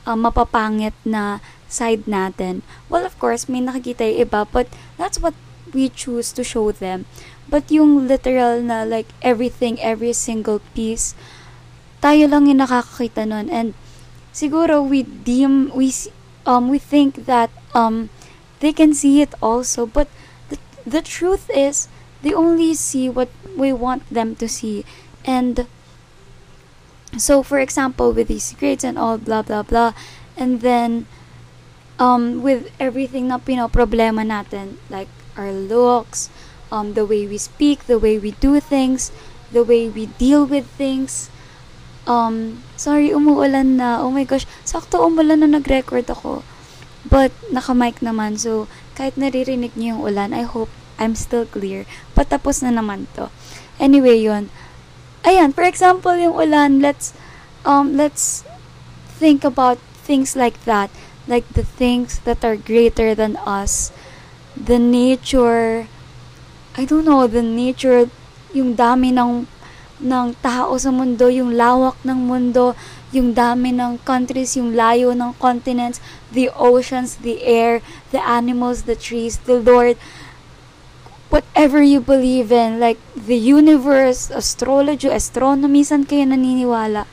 uh, mapapangit na side natin. Well, of course, may nakikita yung iba, but that's what we choose to show them. But yung literal na like everything, every single piece, tayo lang yung nakakakita nun. And siguro we deem, we, um, we think that um, they can see it also. But the, the truth is, they only see what we want them to see. And so for example with these grades and all blah blah blah. And then um with everything na problema natin like our looks um the way we speak the way we do things the way we deal with things. Um sorry umuulan na. Oh my gosh. Sakto umulan na nag-record ako. But naka-mic naman. So kahit naririnig niyo yung ulan I hope I'm still clear. Patapos na naman to. Anyway yon ayan for example yung ulan let's um, let's think about things like that, like the things that are greater than us, the nature, I don't know, the nature, yung dami ng ng tao sa mundo, yung lawak ng mundo, yung dami ng countries, yung layo ng continents, the oceans, the air, the animals, the trees, the Lord, whatever you believe in, like the universe, astrology, astronomy, saan kayo naniniwala?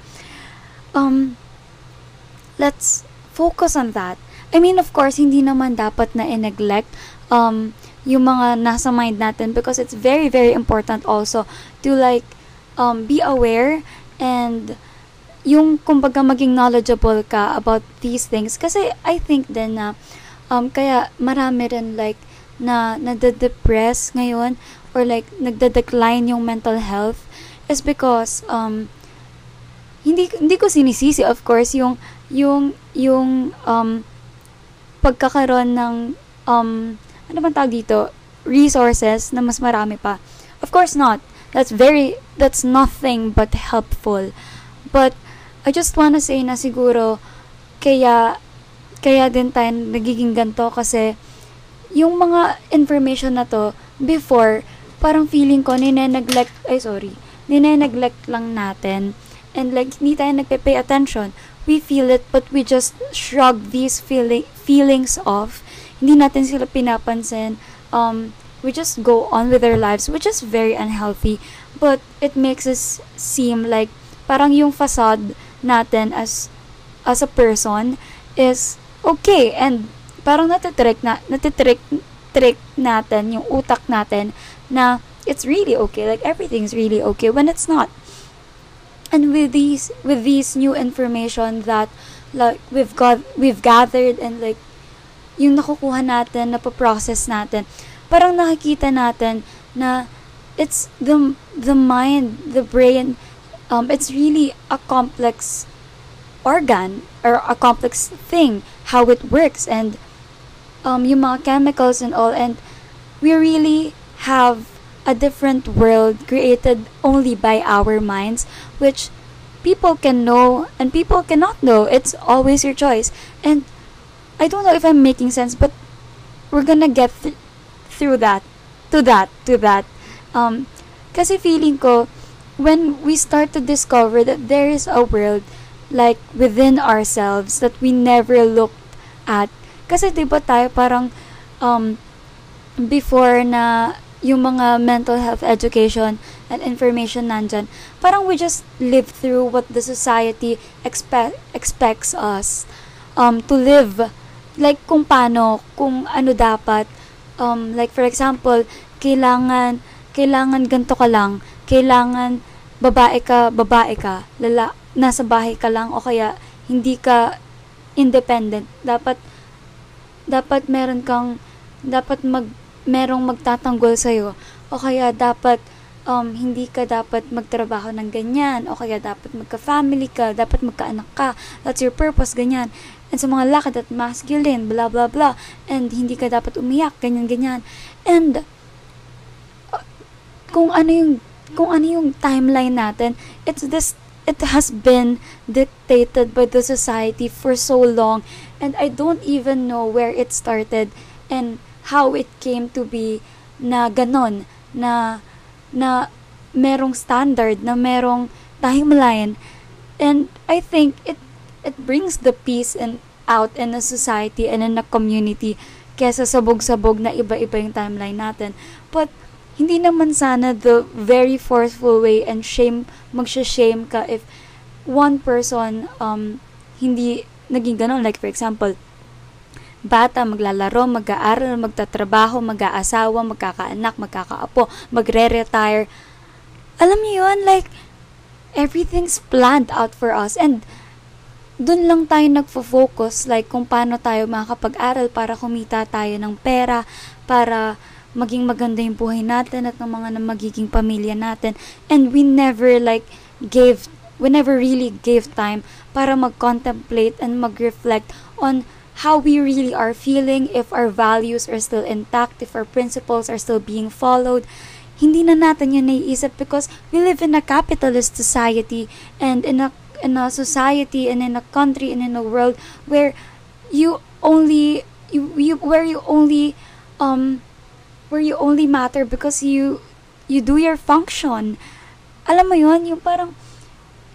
um, let's focus on that. I mean, of course, hindi naman dapat na i-neglect um, yung mga nasa mind natin because it's very, very important also to like um, be aware and yung kumbaga maging knowledgeable ka about these things. Kasi I think then na um, kaya marami rin like na nade-depress ngayon or like nagde-decline yung mental health is because um, hindi hindi ko sinisisi of course yung yung yung um pagkakaroon ng um ano bang tawag dito? Resources na mas marami pa. Of course not. That's very that's nothing but helpful. But I just wanna say na siguro kaya kaya din tayo nagiging ganto kasi yung mga information na to before parang feeling ko nine-neglect ay sorry nine-neglect lang natin and like hindi tayo nagpe-pay attention. We feel it but we just shrug these feeling feelings off. Hindi natin sila pinapansin. Um, we just go on with our lives which is very unhealthy but it makes us seem like parang yung facade natin as as a person is okay and parang natitrick na natitrick trick natin yung utak natin na it's really okay like everything's really okay when it's not. And with these with these new information that like we've got we've gathered and like yung nakukuha natin na process natin parang nakikita natin na it's the the mind the brain um it's really a complex organ or a complex thing how it works and um yung mga chemicals and all and we really have a different world created only by our minds, which people can know and people cannot know. It's always your choice. And I don't know if I'm making sense, but we're gonna get th- through that, to that, to that. Um, kasi feeling ko, when we start to discover that there is a world like within ourselves that we never looked at. Kasi 'di ba tayo parang um before na yung mga mental health education and information nandyan, parang we just live through what the society expect, expects us um, to live. Like kung paano, kung ano dapat. Um, like for example, kailangan, kailangan ganto ka lang, kailangan babae ka, babae ka, lala, nasa bahay ka lang o kaya hindi ka independent. Dapat, dapat meron kang, dapat mag, merong magtatanggol sa'yo o kaya dapat um, hindi ka dapat magtrabaho ng ganyan o kaya dapat magka-family ka, dapat magkaanak ka, that's your purpose, ganyan. And sa mga lakad at masculine, blah, blah, blah. And hindi ka dapat umiyak, ganyan, ganyan. And uh, kung ano yung kung ano yung timeline natin, it's this it has been dictated by the society for so long and I don't even know where it started and how it came to be na ganon, na, na merong standard, na merong timeline. And I think it, it brings the peace and out in a society and in a community kesa sabog-sabog na iba-iba yung timeline natin. But, hindi naman sana the very forceful way and shame, magsha-shame ka if one person um, hindi naging ganon. Like, for example, bata, maglalaro, mag-aaral, magtatrabaho, mag-aasawa, magkakaanak, magkakaapo, magre-retire. Alam niyo yun, like, everything's planned out for us. And, dun lang tayo nagfo-focus, like, kung paano tayo makakapag-aral para kumita tayo ng pera, para maging maganda yung buhay natin at ng mga na magiging pamilya natin. And we never, like, gave, we never really gave time para mag-contemplate and mag-reflect on how we really are feeling, if our values are still intact, if our principles are still being followed. Hindi na natin yun naiisip because we live in a capitalist society and in a in a society and in a country and in a world where you only you, you where you only um where you only matter because you you do your function. Alam mo yon yung parang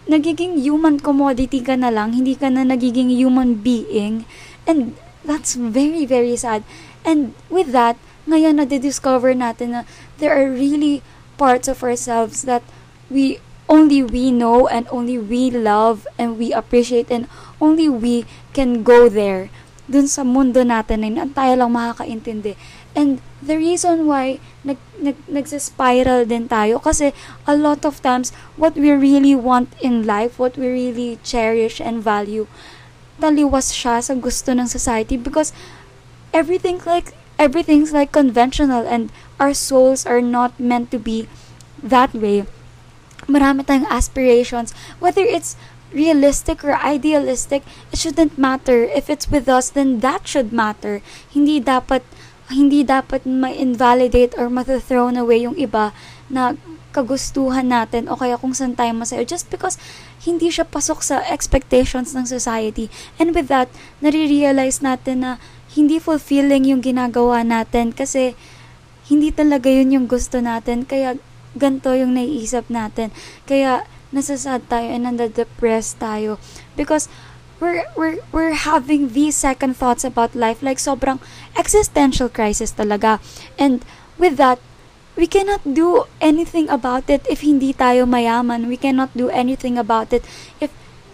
nagiging human commodity ka na lang, hindi ka na nagiging human being. And that's very, very sad. And with that, ngayon na-discover natin na there are really parts of ourselves that we only we know and only we love and we appreciate and only we can go there dun sa mundo natin na tayo lang makakaintindi. And the reason why nag, nag, nagsa-spiral din tayo kasi a lot of times what we really want in life, what we really cherish and value, taliwas siya sa gusto ng society because everything like everything's like conventional and our souls are not meant to be that way. Marami tayong aspirations, whether it's realistic or idealistic, it shouldn't matter. If it's with us, then that should matter. Hindi dapat hindi dapat ma-invalidate or ma-thrown away yung iba na kagustuhan natin o kaya kung saan tayo masaya just because hindi siya pasok sa expectations ng society. And with that, nare-realize natin na hindi fulfilling yung ginagawa natin kasi hindi talaga yun yung gusto natin. Kaya ganto yung naiisip natin. Kaya nasasad tayo and nanda-depressed tayo. Because we're, we're, we're having these second thoughts about life. Like sobrang existential crisis talaga. And with that, we cannot do anything about it if hindi tayo mayaman. We cannot do anything about it if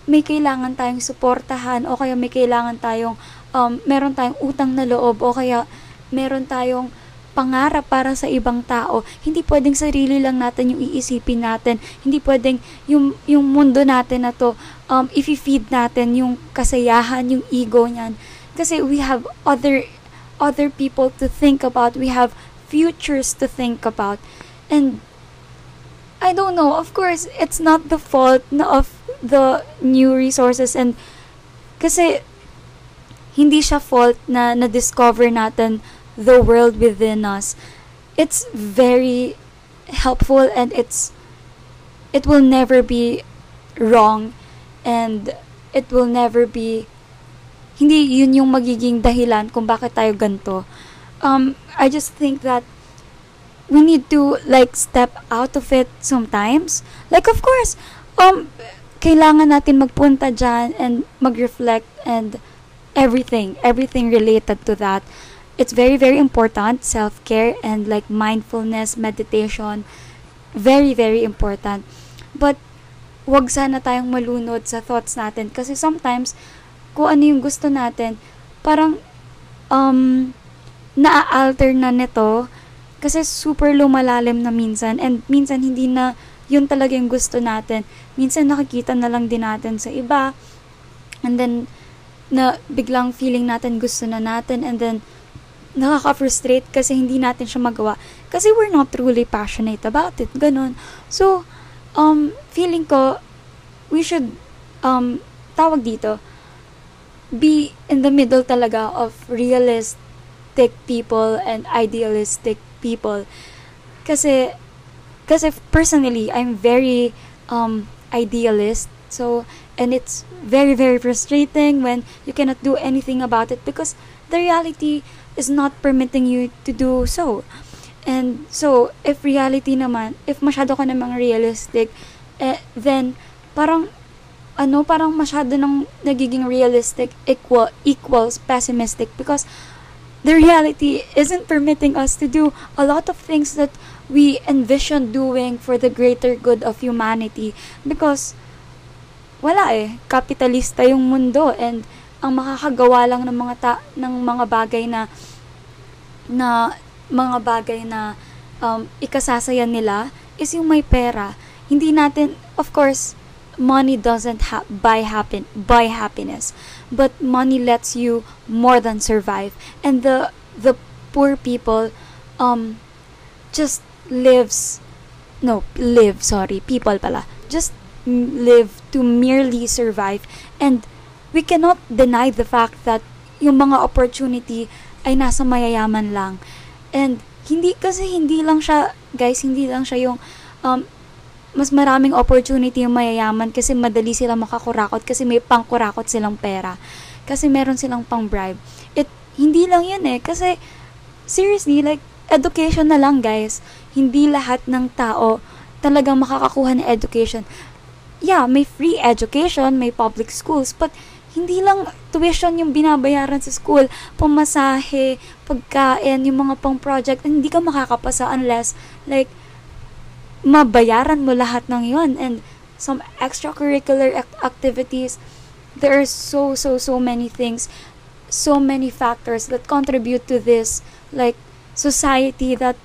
may kailangan tayong suportahan o kaya may kailangan tayong um, meron tayong utang na loob o kaya meron tayong pangarap para sa ibang tao. Hindi pwedeng sarili lang natin yung iisipin natin. Hindi pwedeng yung, yung mundo natin na to, um, if-feed natin yung kasayahan, yung ego niyan. Kasi we have other other people to think about. We have futures to think about. And I don't know, of course, it's not the fault of the new resources and kasi hindi siya fault na na-discover natin the world within us. It's very helpful and it's it will never be wrong and it will never be hindi yun yung magiging dahilan kung bakit tayo ganto um, I just think that we need to like step out of it sometimes. Like of course, um, kailangan natin magpunta dyan and mag-reflect and everything, everything related to that. It's very, very important, self-care and like mindfulness, meditation, very, very important. But, wag sana tayong malunod sa thoughts natin kasi sometimes, kung ano yung gusto natin, parang, um, na-alter na nito kasi super lumalalim na minsan and minsan hindi na yun talaga yung gusto natin. Minsan nakikita na lang din natin sa iba and then na biglang feeling natin gusto na natin and then nakaka-frustrate kasi hindi natin siya magawa kasi we're not truly passionate about it. Ganon. So, um, feeling ko, we should, um, tawag dito, be in the middle talaga of realist realistic people and idealistic people. Kasi, kasi personally, I'm very um, idealist. So, and it's very, very frustrating when you cannot do anything about it because the reality is not permitting you to do so. And so, if reality naman, if masyado ka namang realistic, eh, then parang ano, parang masyado nang nagiging realistic equal equals pessimistic because the reality isn't permitting us to do a lot of things that we envision doing for the greater good of humanity because wala eh kapitalista yung mundo and ang makakagawa lang ng mga ta- ng mga bagay na na mga bagay na um, ikasasaya nila is yung may pera. Hindi natin, of course, money doesn't ha- buy happen buy happiness, but money lets you more than survive. And the the poor people um just lives no live sorry people pala just live to merely survive and we cannot deny the fact that yung mga opportunity ay nasa mayayaman lang. And hindi kasi hindi lang siya guys, hindi lang siya yung um, mas maraming opportunity yung mayayaman kasi madali sila makakurakot kasi may pangkurakot silang pera. Kasi meron silang pang-bribe. It, hindi lang yun eh. Kasi, seriously, like, education na lang guys. Hindi lahat ng tao talagang makakakuha ng education. Yeah, may free education, may public schools, but hindi lang tuition yung binabayaran sa school, pamasahe, pagkain, yung mga pang project, hindi ka makakapasa unless like mabayaran mo lahat ng yon and some extracurricular activities. There are so so so many things, so many factors that contribute to this like society that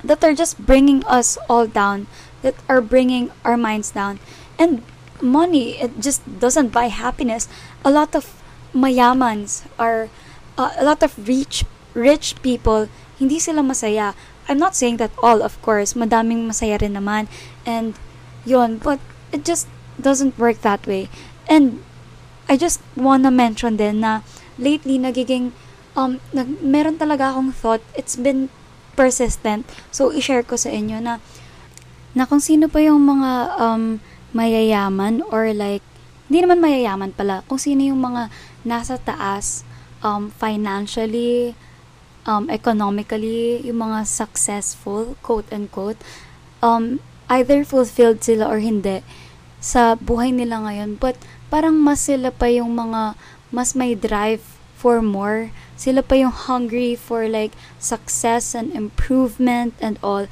that are just bringing us all down, that are bringing our minds down. And money it just doesn't buy happiness. A lot of mayamans are uh, a lot of rich rich people hindi sila masaya. I'm not saying that all of course madaming masaya rin naman. And yon but it just doesn't work that way. And i just wanna mention din na lately nagiging um nag, meron talaga akong thought. It's been persistent. So i-share ko sa inyo na na kung sino pa yung mga um mayayaman or like, hindi naman mayayaman pala, kung sino yung mga nasa taas um, financially, um, economically, yung mga successful, quote unquote, um, either fulfilled sila or hindi sa buhay nila ngayon. But parang mas sila pa yung mga mas may drive for more. Sila pa yung hungry for like success and improvement and all.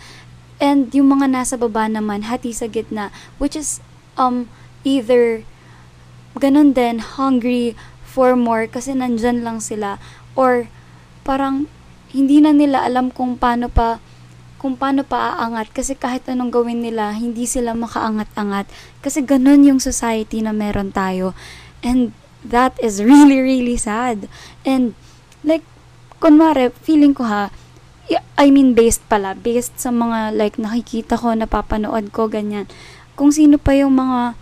And yung mga nasa baba naman, hati sa gitna, which is um, either ganun din, hungry for more kasi nandyan lang sila. Or parang hindi na nila alam kung paano pa kung paano pa aangat. Kasi kahit anong gawin nila hindi sila makaangat-angat. Kasi ganun yung society na meron tayo. And that is really really sad. And like kunwari feeling ko ha I mean based pala based sa mga like nakikita ko napapanood ko ganyan kung sino pa yung mga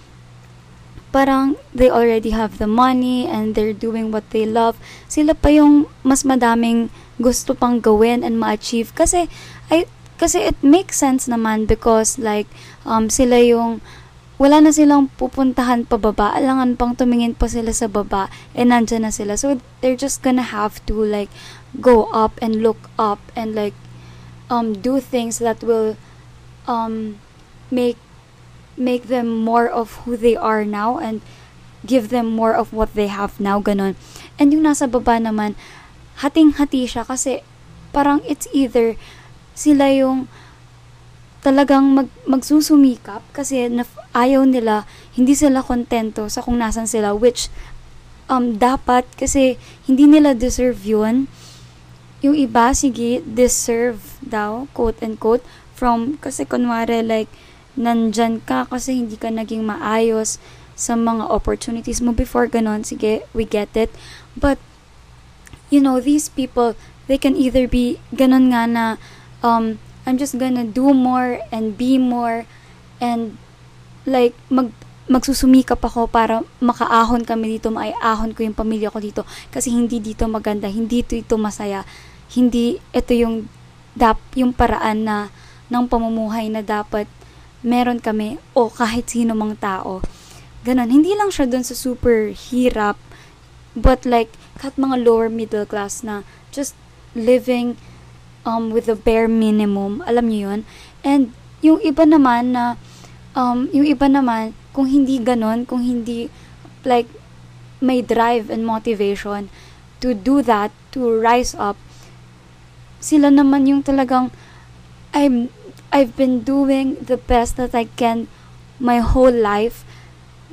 parang they already have the money and they're doing what they love, sila pa yung mas madaming gusto pang gawin and ma-achieve kasi I kasi it makes sense naman because like um sila yung wala na silang pupuntahan pababa, alangan pang tumingin pa sila sa baba, and nandyan na sila. So, they're just gonna have to, like, go up and look up and, like, um, do things that will, um, make make them more of who they are now and give them more of what they have now, ganun. And yung nasa baba naman, hating-hati siya kasi parang it's either sila yung talagang mag, magsusumikap kasi na, ayaw nila, hindi sila kontento sa kung nasan sila, which um, dapat kasi hindi nila deserve yun. Yung iba, sige, deserve daw, quote and quote, from, kasi kunwari like, nandyan ka kasi hindi ka naging maayos sa mga opportunities mo before ganon. Sige, we get it. But, you know, these people, they can either be ganon nga na, um, I'm just gonna do more and be more and like, mag, magsusumikap ako para makaahon kami dito, maiahon ko yung pamilya ko dito kasi hindi dito maganda, hindi ito ito masaya, hindi ito yung dap yung paraan na ng pamumuhay na dapat meron kami o kahit sino mang tao. Ganon. Hindi lang siya dun sa super hirap, but like, kahit mga lower middle class na just living um, with the bare minimum. Alam niyo yun? And yung iba naman na, um, yung iba naman, kung hindi ganon, kung hindi, like, may drive and motivation to do that, to rise up, sila naman yung talagang, I'm I've been doing the best that I can my whole life.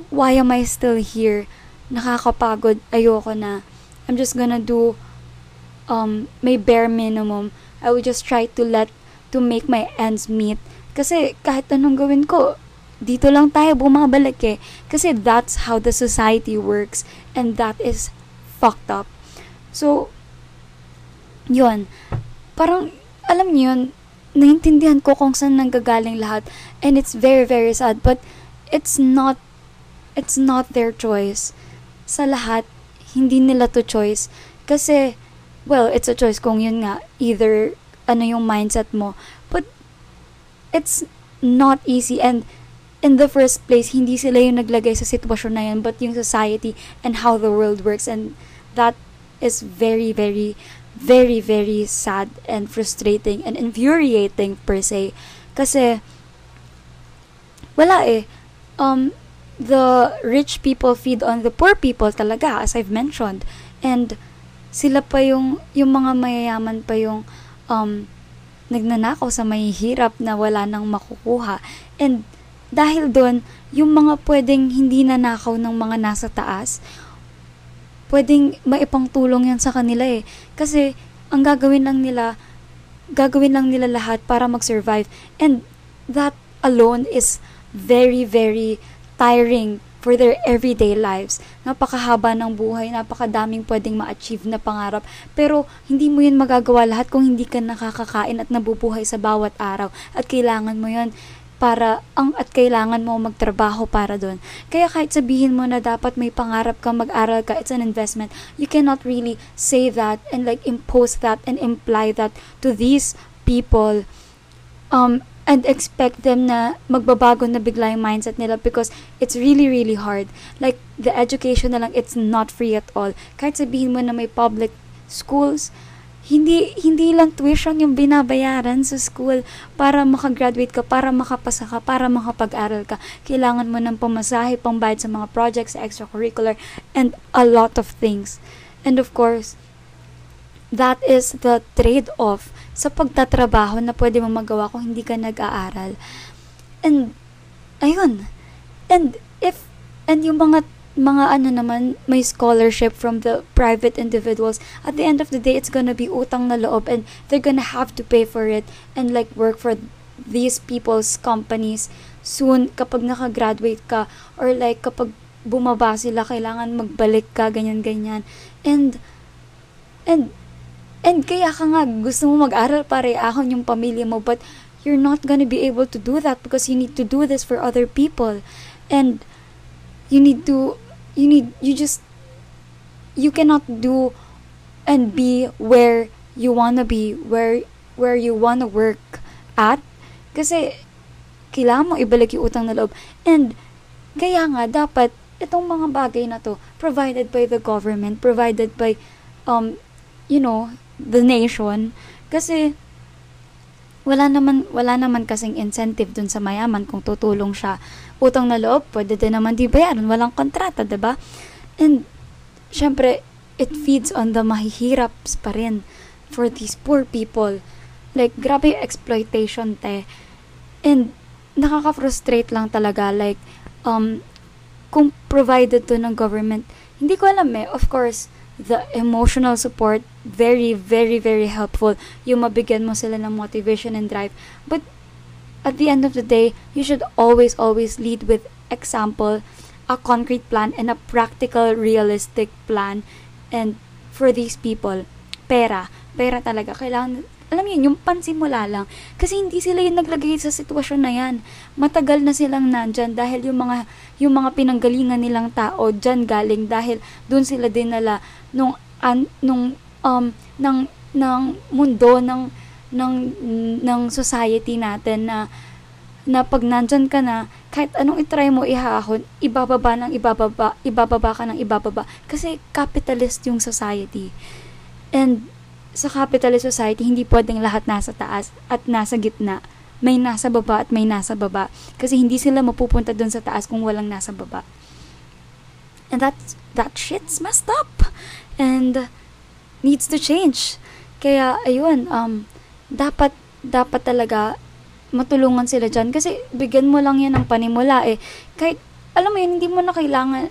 Why am I still here? nakakapagod, ayoko na. I'm just gonna do um, my bare minimum. I will just try to let, to make my ends meet. Kasi kahit anong gawin ko, dito lang tayo bumabalik eh. Kasi that's how the society works. And that is fucked up. So, yun. Parang, alam niyo yun, naintindihan ko kung saan nanggagaling lahat. And it's very, very sad. But, it's not, it's not their choice. Sa lahat, hindi nila to choice. Kasi, well, it's a choice kung yun nga, either ano yung mindset mo. But, it's not easy and in the first place, hindi sila yung naglagay sa sitwasyon na yun, but yung society and how the world works. And that is very, very, very, very sad and frustrating and infuriating per se. Kasi, wala eh. Um, the rich people feed on the poor people talaga, as I've mentioned. And, sila pa yung, yung mga mayayaman pa yung, um, nagnanakaw sa mahihirap na wala nang makukuha. And, dahil doon, yung mga pwedeng hindi nanakaw ng mga nasa taas, pwedeng maipang tulong yan sa kanila eh. Kasi, ang gagawin lang nila, gagawin lang nila lahat para mag-survive. And that alone is very, very tiring for their everyday lives. Napakahaba ng buhay, napakadaming pwedeng ma-achieve na pangarap. Pero hindi mo yun magagawa lahat kung hindi ka nakakakain at nabubuhay sa bawat araw. At kailangan mo yun para ang at kailangan mo magtrabaho para doon. Kaya kahit sabihin mo na dapat may pangarap ka mag-aral ka, it's an investment. You cannot really say that and like impose that and imply that to these people um and expect them na magbabago na bigla yung mindset nila because it's really really hard. Like the education na lang it's not free at all. Kahit sabihin mo na may public schools, hindi hindi lang tuition yung binabayaran sa school para makagraduate ka, para makapasa ka, para makapag-aral ka. Kailangan mo ng pamasahe, pambayad sa mga projects, extracurricular, and a lot of things. And of course, that is the trade-off sa pagtatrabaho na pwede mo magawa kung hindi ka nag-aaral. And, ayun. And, if, and yung mga mga ano naman, may scholarship from the private individuals, at the end of the day, it's gonna be utang na loob and they're gonna have to pay for it and like work for these people's companies soon kapag nakagraduate ka or like kapag bumaba sila, kailangan magbalik ka, ganyan-ganyan. And, and, and kaya ka nga, gusto mo mag-aral para iahon yung pamilya mo, but you're not gonna be able to do that because you need to do this for other people. And, you need to you need you just you cannot do and be where you wanna be where where you wanna work at. Kasi kailangan mo ibalik yung utang na loob. And kaya nga dapat itong mga bagay na to provided by the government provided by um you know the nation. Kasi wala naman wala naman kasing incentive dun sa mayaman kung tutulong siya utang na loob, pwede din naman di bayaran, walang kontrata, ba diba? And, syempre, it feeds on the mahihirap pa rin for these poor people. Like, grabe yung exploitation, te. And, nakaka-frustrate lang talaga. Like, um, kung provided to ng government, hindi ko alam eh. Of course, the emotional support, very, very, very helpful. Yung mabigyan mo sila ng motivation and drive. But, at the end of the day, you should always, always lead with example, a concrete plan, and a practical, realistic plan. And for these people, pera. Pera talaga. Kailangan, alam yun, yung pansimula lang. Kasi hindi sila yung naglagay sa sitwasyon na yan. Matagal na silang nandyan dahil yung mga, yung mga pinanggalingan nilang tao dyan galing dahil dun sila dinala nung, an, nung, um, ng, ng mundo, ng, ng ng society natin na na pag nandyan ka na, kahit anong itry mo ihahon, ibababa ng ibababa, ibababa ka ng ibababa. Kasi capitalist yung society. And sa capitalist society, hindi pwedeng lahat nasa taas at nasa gitna. May nasa baba at may nasa baba. Kasi hindi sila mapupunta dun sa taas kung walang nasa baba. And that, that shit's messed up. And needs to change. Kaya, ayun, um, dapat, dapat talaga matulungan sila dyan. Kasi bigyan mo lang yan ng panimula eh. Kahit, alam mo yun, hindi mo na kailangan,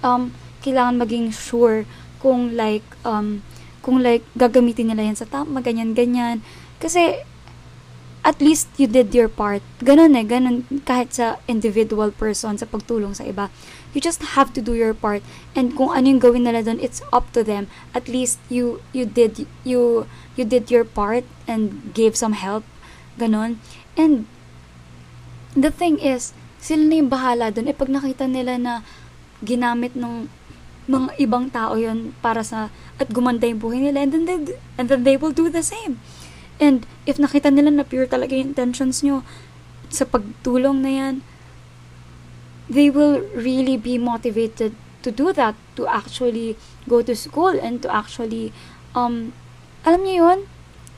um, kailangan maging sure kung like, um, kung like, gagamitin nila yan sa tama, ganyan, ganyan. Kasi, at least you did your part. Ganun eh, ganun kahit sa individual person, sa pagtulong sa iba. You just have to do your part. And kung ano yung gawin nila doon, it's up to them. At least you you did you you did your part and gave some help. Ganun. And the thing is, sila na yung bahala doon. Eh pag nakita nila na ginamit ng mga ibang tao yon para sa at gumanda yung buhay nila and then they, and then they will do the same. And if nakita nila na pure talaga yung intentions nyo sa pagtulong na yan, they will really be motivated to do that, to actually go to school and to actually, um, alam niyo yun?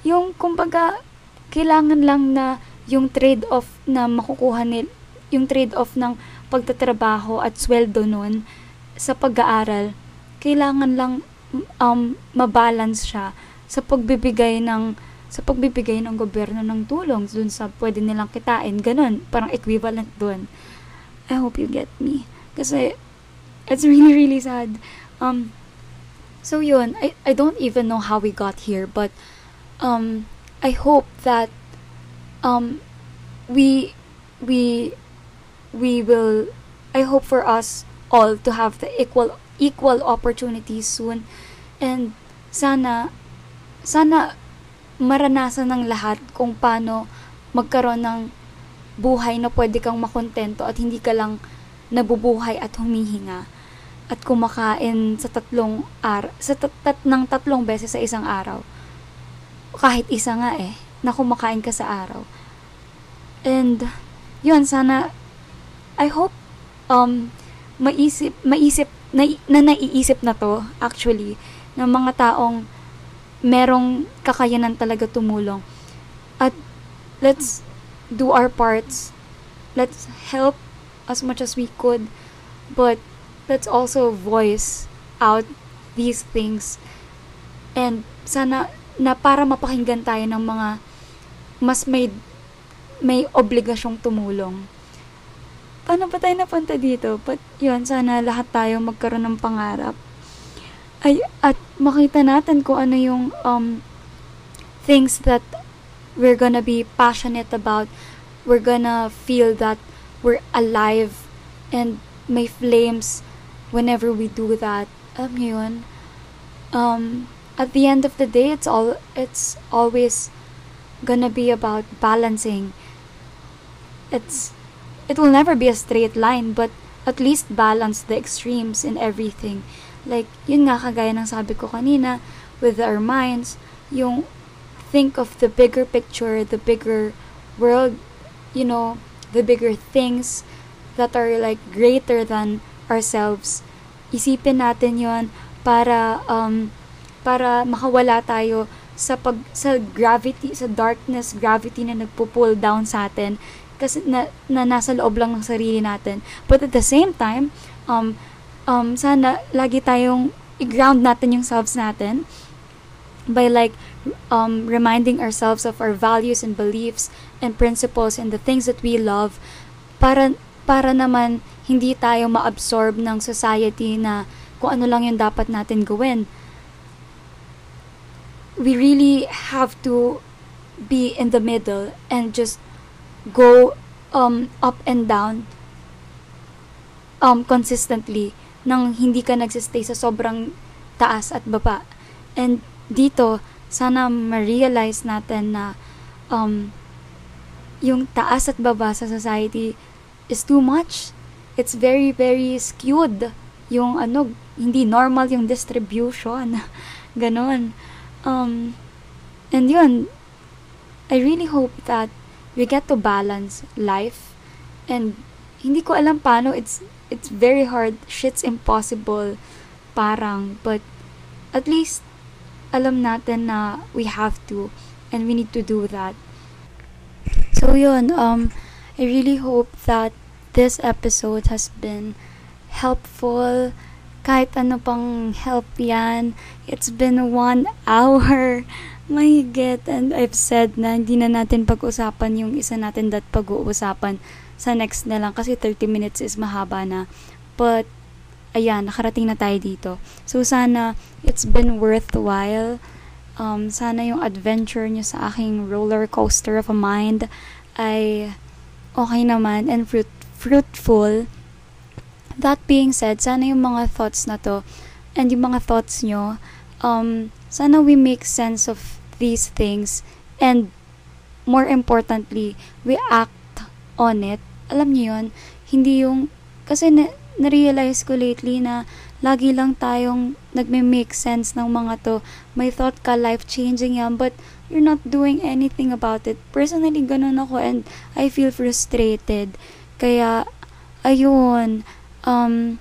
Yung, kumbaga, kailangan lang na yung trade-off na makukuha nil, yung trade-off ng pagtatrabaho at sweldo nun sa pag-aaral, kailangan lang um, mabalance siya sa pagbibigay ng sa pagbibigay ng gobyerno ng tulong dun sa pwede nilang kitain. Ganun, parang equivalent dun. I hope you get me. Kasi, it's really, really sad. Um, so yun, I, I don't even know how we got here, but, um, I hope that, um, we, we, we will, I hope for us all to have the equal, equal opportunities soon. And, sana, sana, maranasan ng lahat kung paano magkaroon ng buhay na pwede kang makontento at hindi ka lang nabubuhay at humihinga at kumakain sa tatlong ar sa tat, tat ng tatlong beses sa isang araw. Kahit isa nga eh, na kumakain ka sa araw. And yun sana I hope um maisip maisip na, na naiisip na to actually ng mga taong merong kakayanan talaga tumulong. At let's do our parts. Let's help as much as we could. But let's also voice out these things. And sana na para mapakinggan tayo ng mga mas may may obligasyong tumulong. Paano ba tayo napunta dito? But yun, sana lahat tayo magkaroon ng pangarap ay at makita natin kung ano yung um, things that we're gonna be passionate about. We're gonna feel that we're alive and may flames whenever we do that. Niyo yun? Um, at the end of the day, it's all it's always gonna be about balancing. It's it will never be a straight line, but at least balance the extremes in everything. Like, yun nga kagaya ng sabi ko kanina, with our minds, yung think of the bigger picture, the bigger world, you know, the bigger things that are like greater than ourselves. Isipin natin yon para um para makawala tayo sa pag sa gravity sa darkness gravity na nagpo-pull down sa atin kasi na, na nasa loob lang ng sarili natin but at the same time um um, sana lagi tayong i-ground natin yung selves natin by like um, reminding ourselves of our values and beliefs and principles and the things that we love para para naman hindi tayo ma-absorb ng society na kung ano lang yung dapat natin gawin. We really have to be in the middle and just go um, up and down um, consistently nang hindi ka nagsistay sa sobrang taas at baba. And dito, sana ma-realize natin na um, yung taas at baba sa society is too much. It's very, very skewed. Yung ano, hindi normal yung distribution. Ganon. Um, and yun, I really hope that we get to balance life and hindi ko alam paano it's it's very hard, shit's impossible, parang, but at least alam natin na we have to and we need to do that. So yun, um, I really hope that this episode has been helpful. Kahit ano pang help yan. It's been one hour. My get and I've said na hindi na natin pag-usapan yung isa natin that pag-uusapan sa next na lang kasi 30 minutes is mahaba na. But ayan, nakarating na tayo dito. So, sana it's been worthwhile. Um, sana yung adventure nyo sa aking roller coaster of a mind ay okay naman and fruit fruitful. That being said, sana yung mga thoughts na to and yung mga thoughts nyo, um, sana we make sense of these things and more importantly, we act on it. Alam niyo yun, hindi yung, kasi na, na-realize ko lately na lagi lang tayong nagme-make sense ng mga to. May thought ka, life-changing yan, but you're not doing anything about it. Personally, ganun ako and I feel frustrated. Kaya, ayun, um,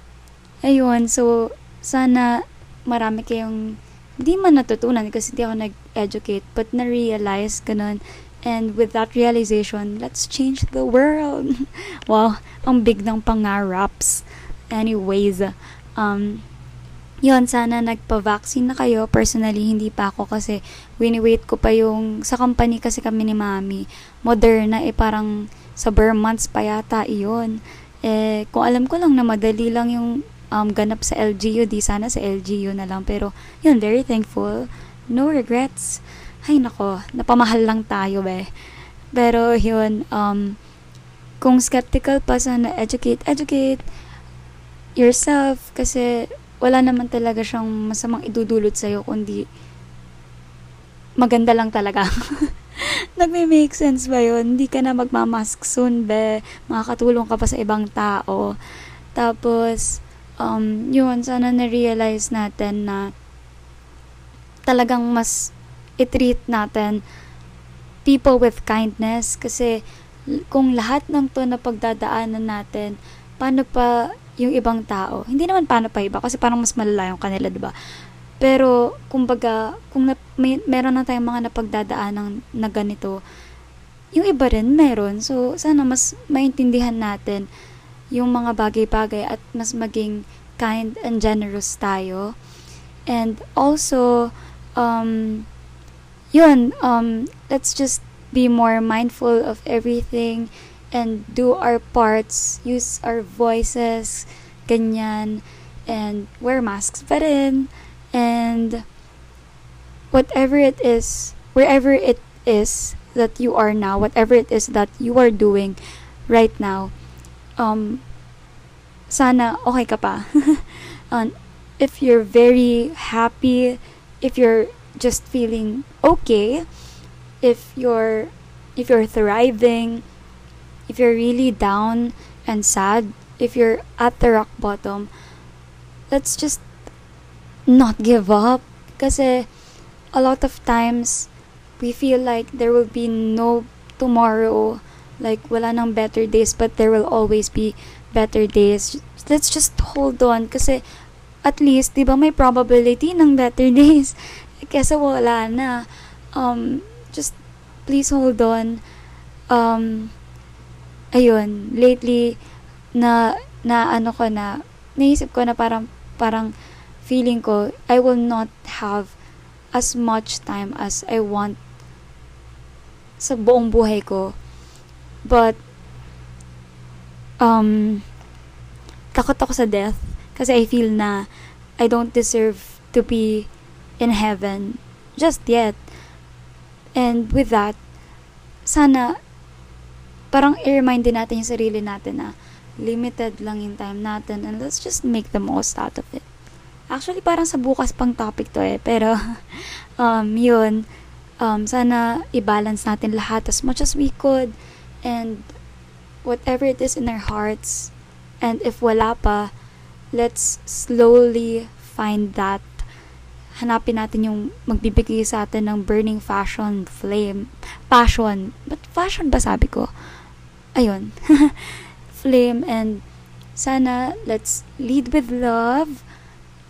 ayun, so, sana marami kayong hindi man natutunan kasi hindi ako nag-educate but na-realize ganun and with that realization let's change the world wow ang big ng pangaraps anyways um yun, sana nagpa-vaccine na kayo. Personally, hindi pa ako kasi wini-wait ko pa yung, sa company kasi kami ni mami, Moderna, eh parang sa bare months pa yata iyon. Eh, kung alam ko lang na madali lang yung um, ganap sa LGU, di sana sa LGU na lang. Pero, yun, very thankful. No regrets. Ay, nako, napamahal lang tayo, be. Pero, yun, um, kung skeptical pa, sana educate, educate yourself. Kasi, wala naman talaga siyang masamang idudulot sa'yo, kundi maganda lang talaga. Nagme-make sense ba yun? Hindi ka na magmamask soon, be. Makakatulong ka pa sa ibang tao. Tapos, um, yun, sana na-realize natin na talagang mas i-treat natin people with kindness kasi kung lahat ng to na pagdadaanan natin, paano pa yung ibang tao? Hindi naman paano pa iba kasi parang mas malala yung kanila, di ba? Pero, kumbaga, kung na, may, meron na tayong mga napagdadaanan na ganito, yung iba rin meron. So, sana mas maintindihan natin yung mga bagay-bagay at mas maging kind and generous tayo. And also, um, yun, um, let's just be more mindful of everything and do our parts, use our voices, ganyan, and wear masks pa rin. And whatever it is, wherever it is that you are now, whatever it is that you are doing right now, um, sana okay ka pa. um, if you're very happy, if you're just feeling okay, if you're if you're thriving, if you're really down and sad, if you're at the rock bottom, let's just not give up. Kasi a lot of times we feel like there will be no tomorrow like wala nang better days but there will always be better days. Let's just hold on. Kasi at least 'di ba may probability ng better days? Kasi wala na. Um just please hold on. Um ayun lately na na ano ko na naisip ko na parang parang feeling ko I will not have as much time as I want sa buong buhay ko But, um, takot ako sa death kasi I feel na I don't deserve to be in heaven just yet. And with that, sana parang i-remind din natin yung sarili natin na limited lang yung time natin and let's just make the most out of it. Actually, parang sa bukas pang topic to eh. Pero, um, yun, um, sana i-balance natin lahat as much as we could and whatever it is in our hearts and if wala pa let's slowly find that hanapin natin yung magbibigay sa atin ng burning fashion flame passion but fashion ba sabi ko ayun flame and sana let's lead with love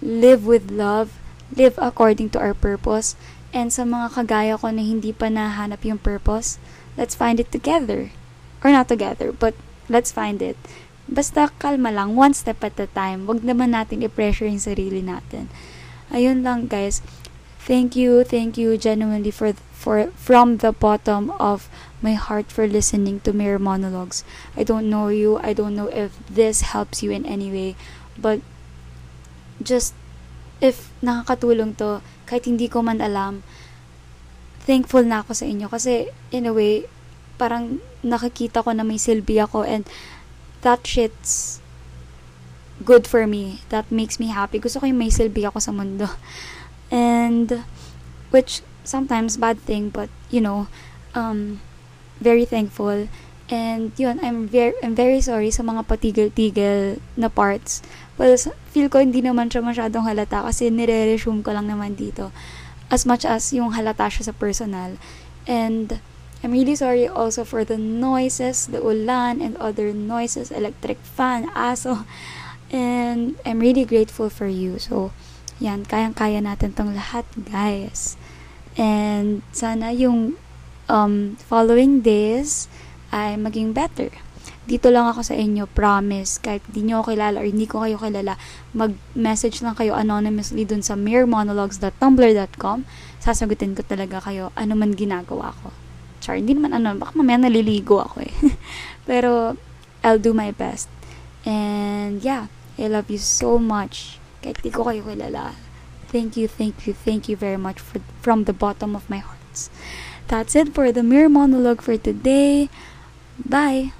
live with love live according to our purpose and sa mga kagaya ko na hindi pa nahanap yung purpose let's find it together or not together, but let's find it. Basta kalma lang, one step at a time. Wag naman natin i-pressure yung sarili natin. Ayun lang guys. Thank you, thank you genuinely for for from the bottom of my heart for listening to Mirror Monologues. I don't know you. I don't know if this helps you in any way, but just if nakakatulong to, kahit hindi ko man alam, thankful na ako sa inyo. Kasi, in a way, parang nakikita ko na may silbi ako and that shit's good for me. That makes me happy. Gusto ko yung may silbi ako sa mundo. And, which, sometimes bad thing, but, you know, um, very thankful. And, yun, I'm very, I'm very sorry sa mga patigil-tigil na parts. Well, feel ko hindi naman siya masyadong halata kasi nire-resume ko lang naman dito. As much as yung halata siya sa personal. And, I'm really sorry also for the noises, the ulan and other noises, electric fan, aso. And I'm really grateful for you. So, yan, kayang-kaya natin tong lahat, guys. And sana yung um, following days ay maging better. Dito lang ako sa inyo, promise. Kahit hindi nyo ako kilala or hindi ko kayo kilala, mag-message lang kayo anonymously dun sa meremonologues.tumblr.com. Sasagutin ko talaga kayo ano man ginagawa ko. Char, hindi naman ano, baka mamaya naliligo ako eh. Pero, I'll do my best. And, yeah, I love you so much. Kahit di ko kayo kilala. Thank you, thank you, thank you very much for, from the bottom of my heart. That's it for the mirror monologue for today. Bye!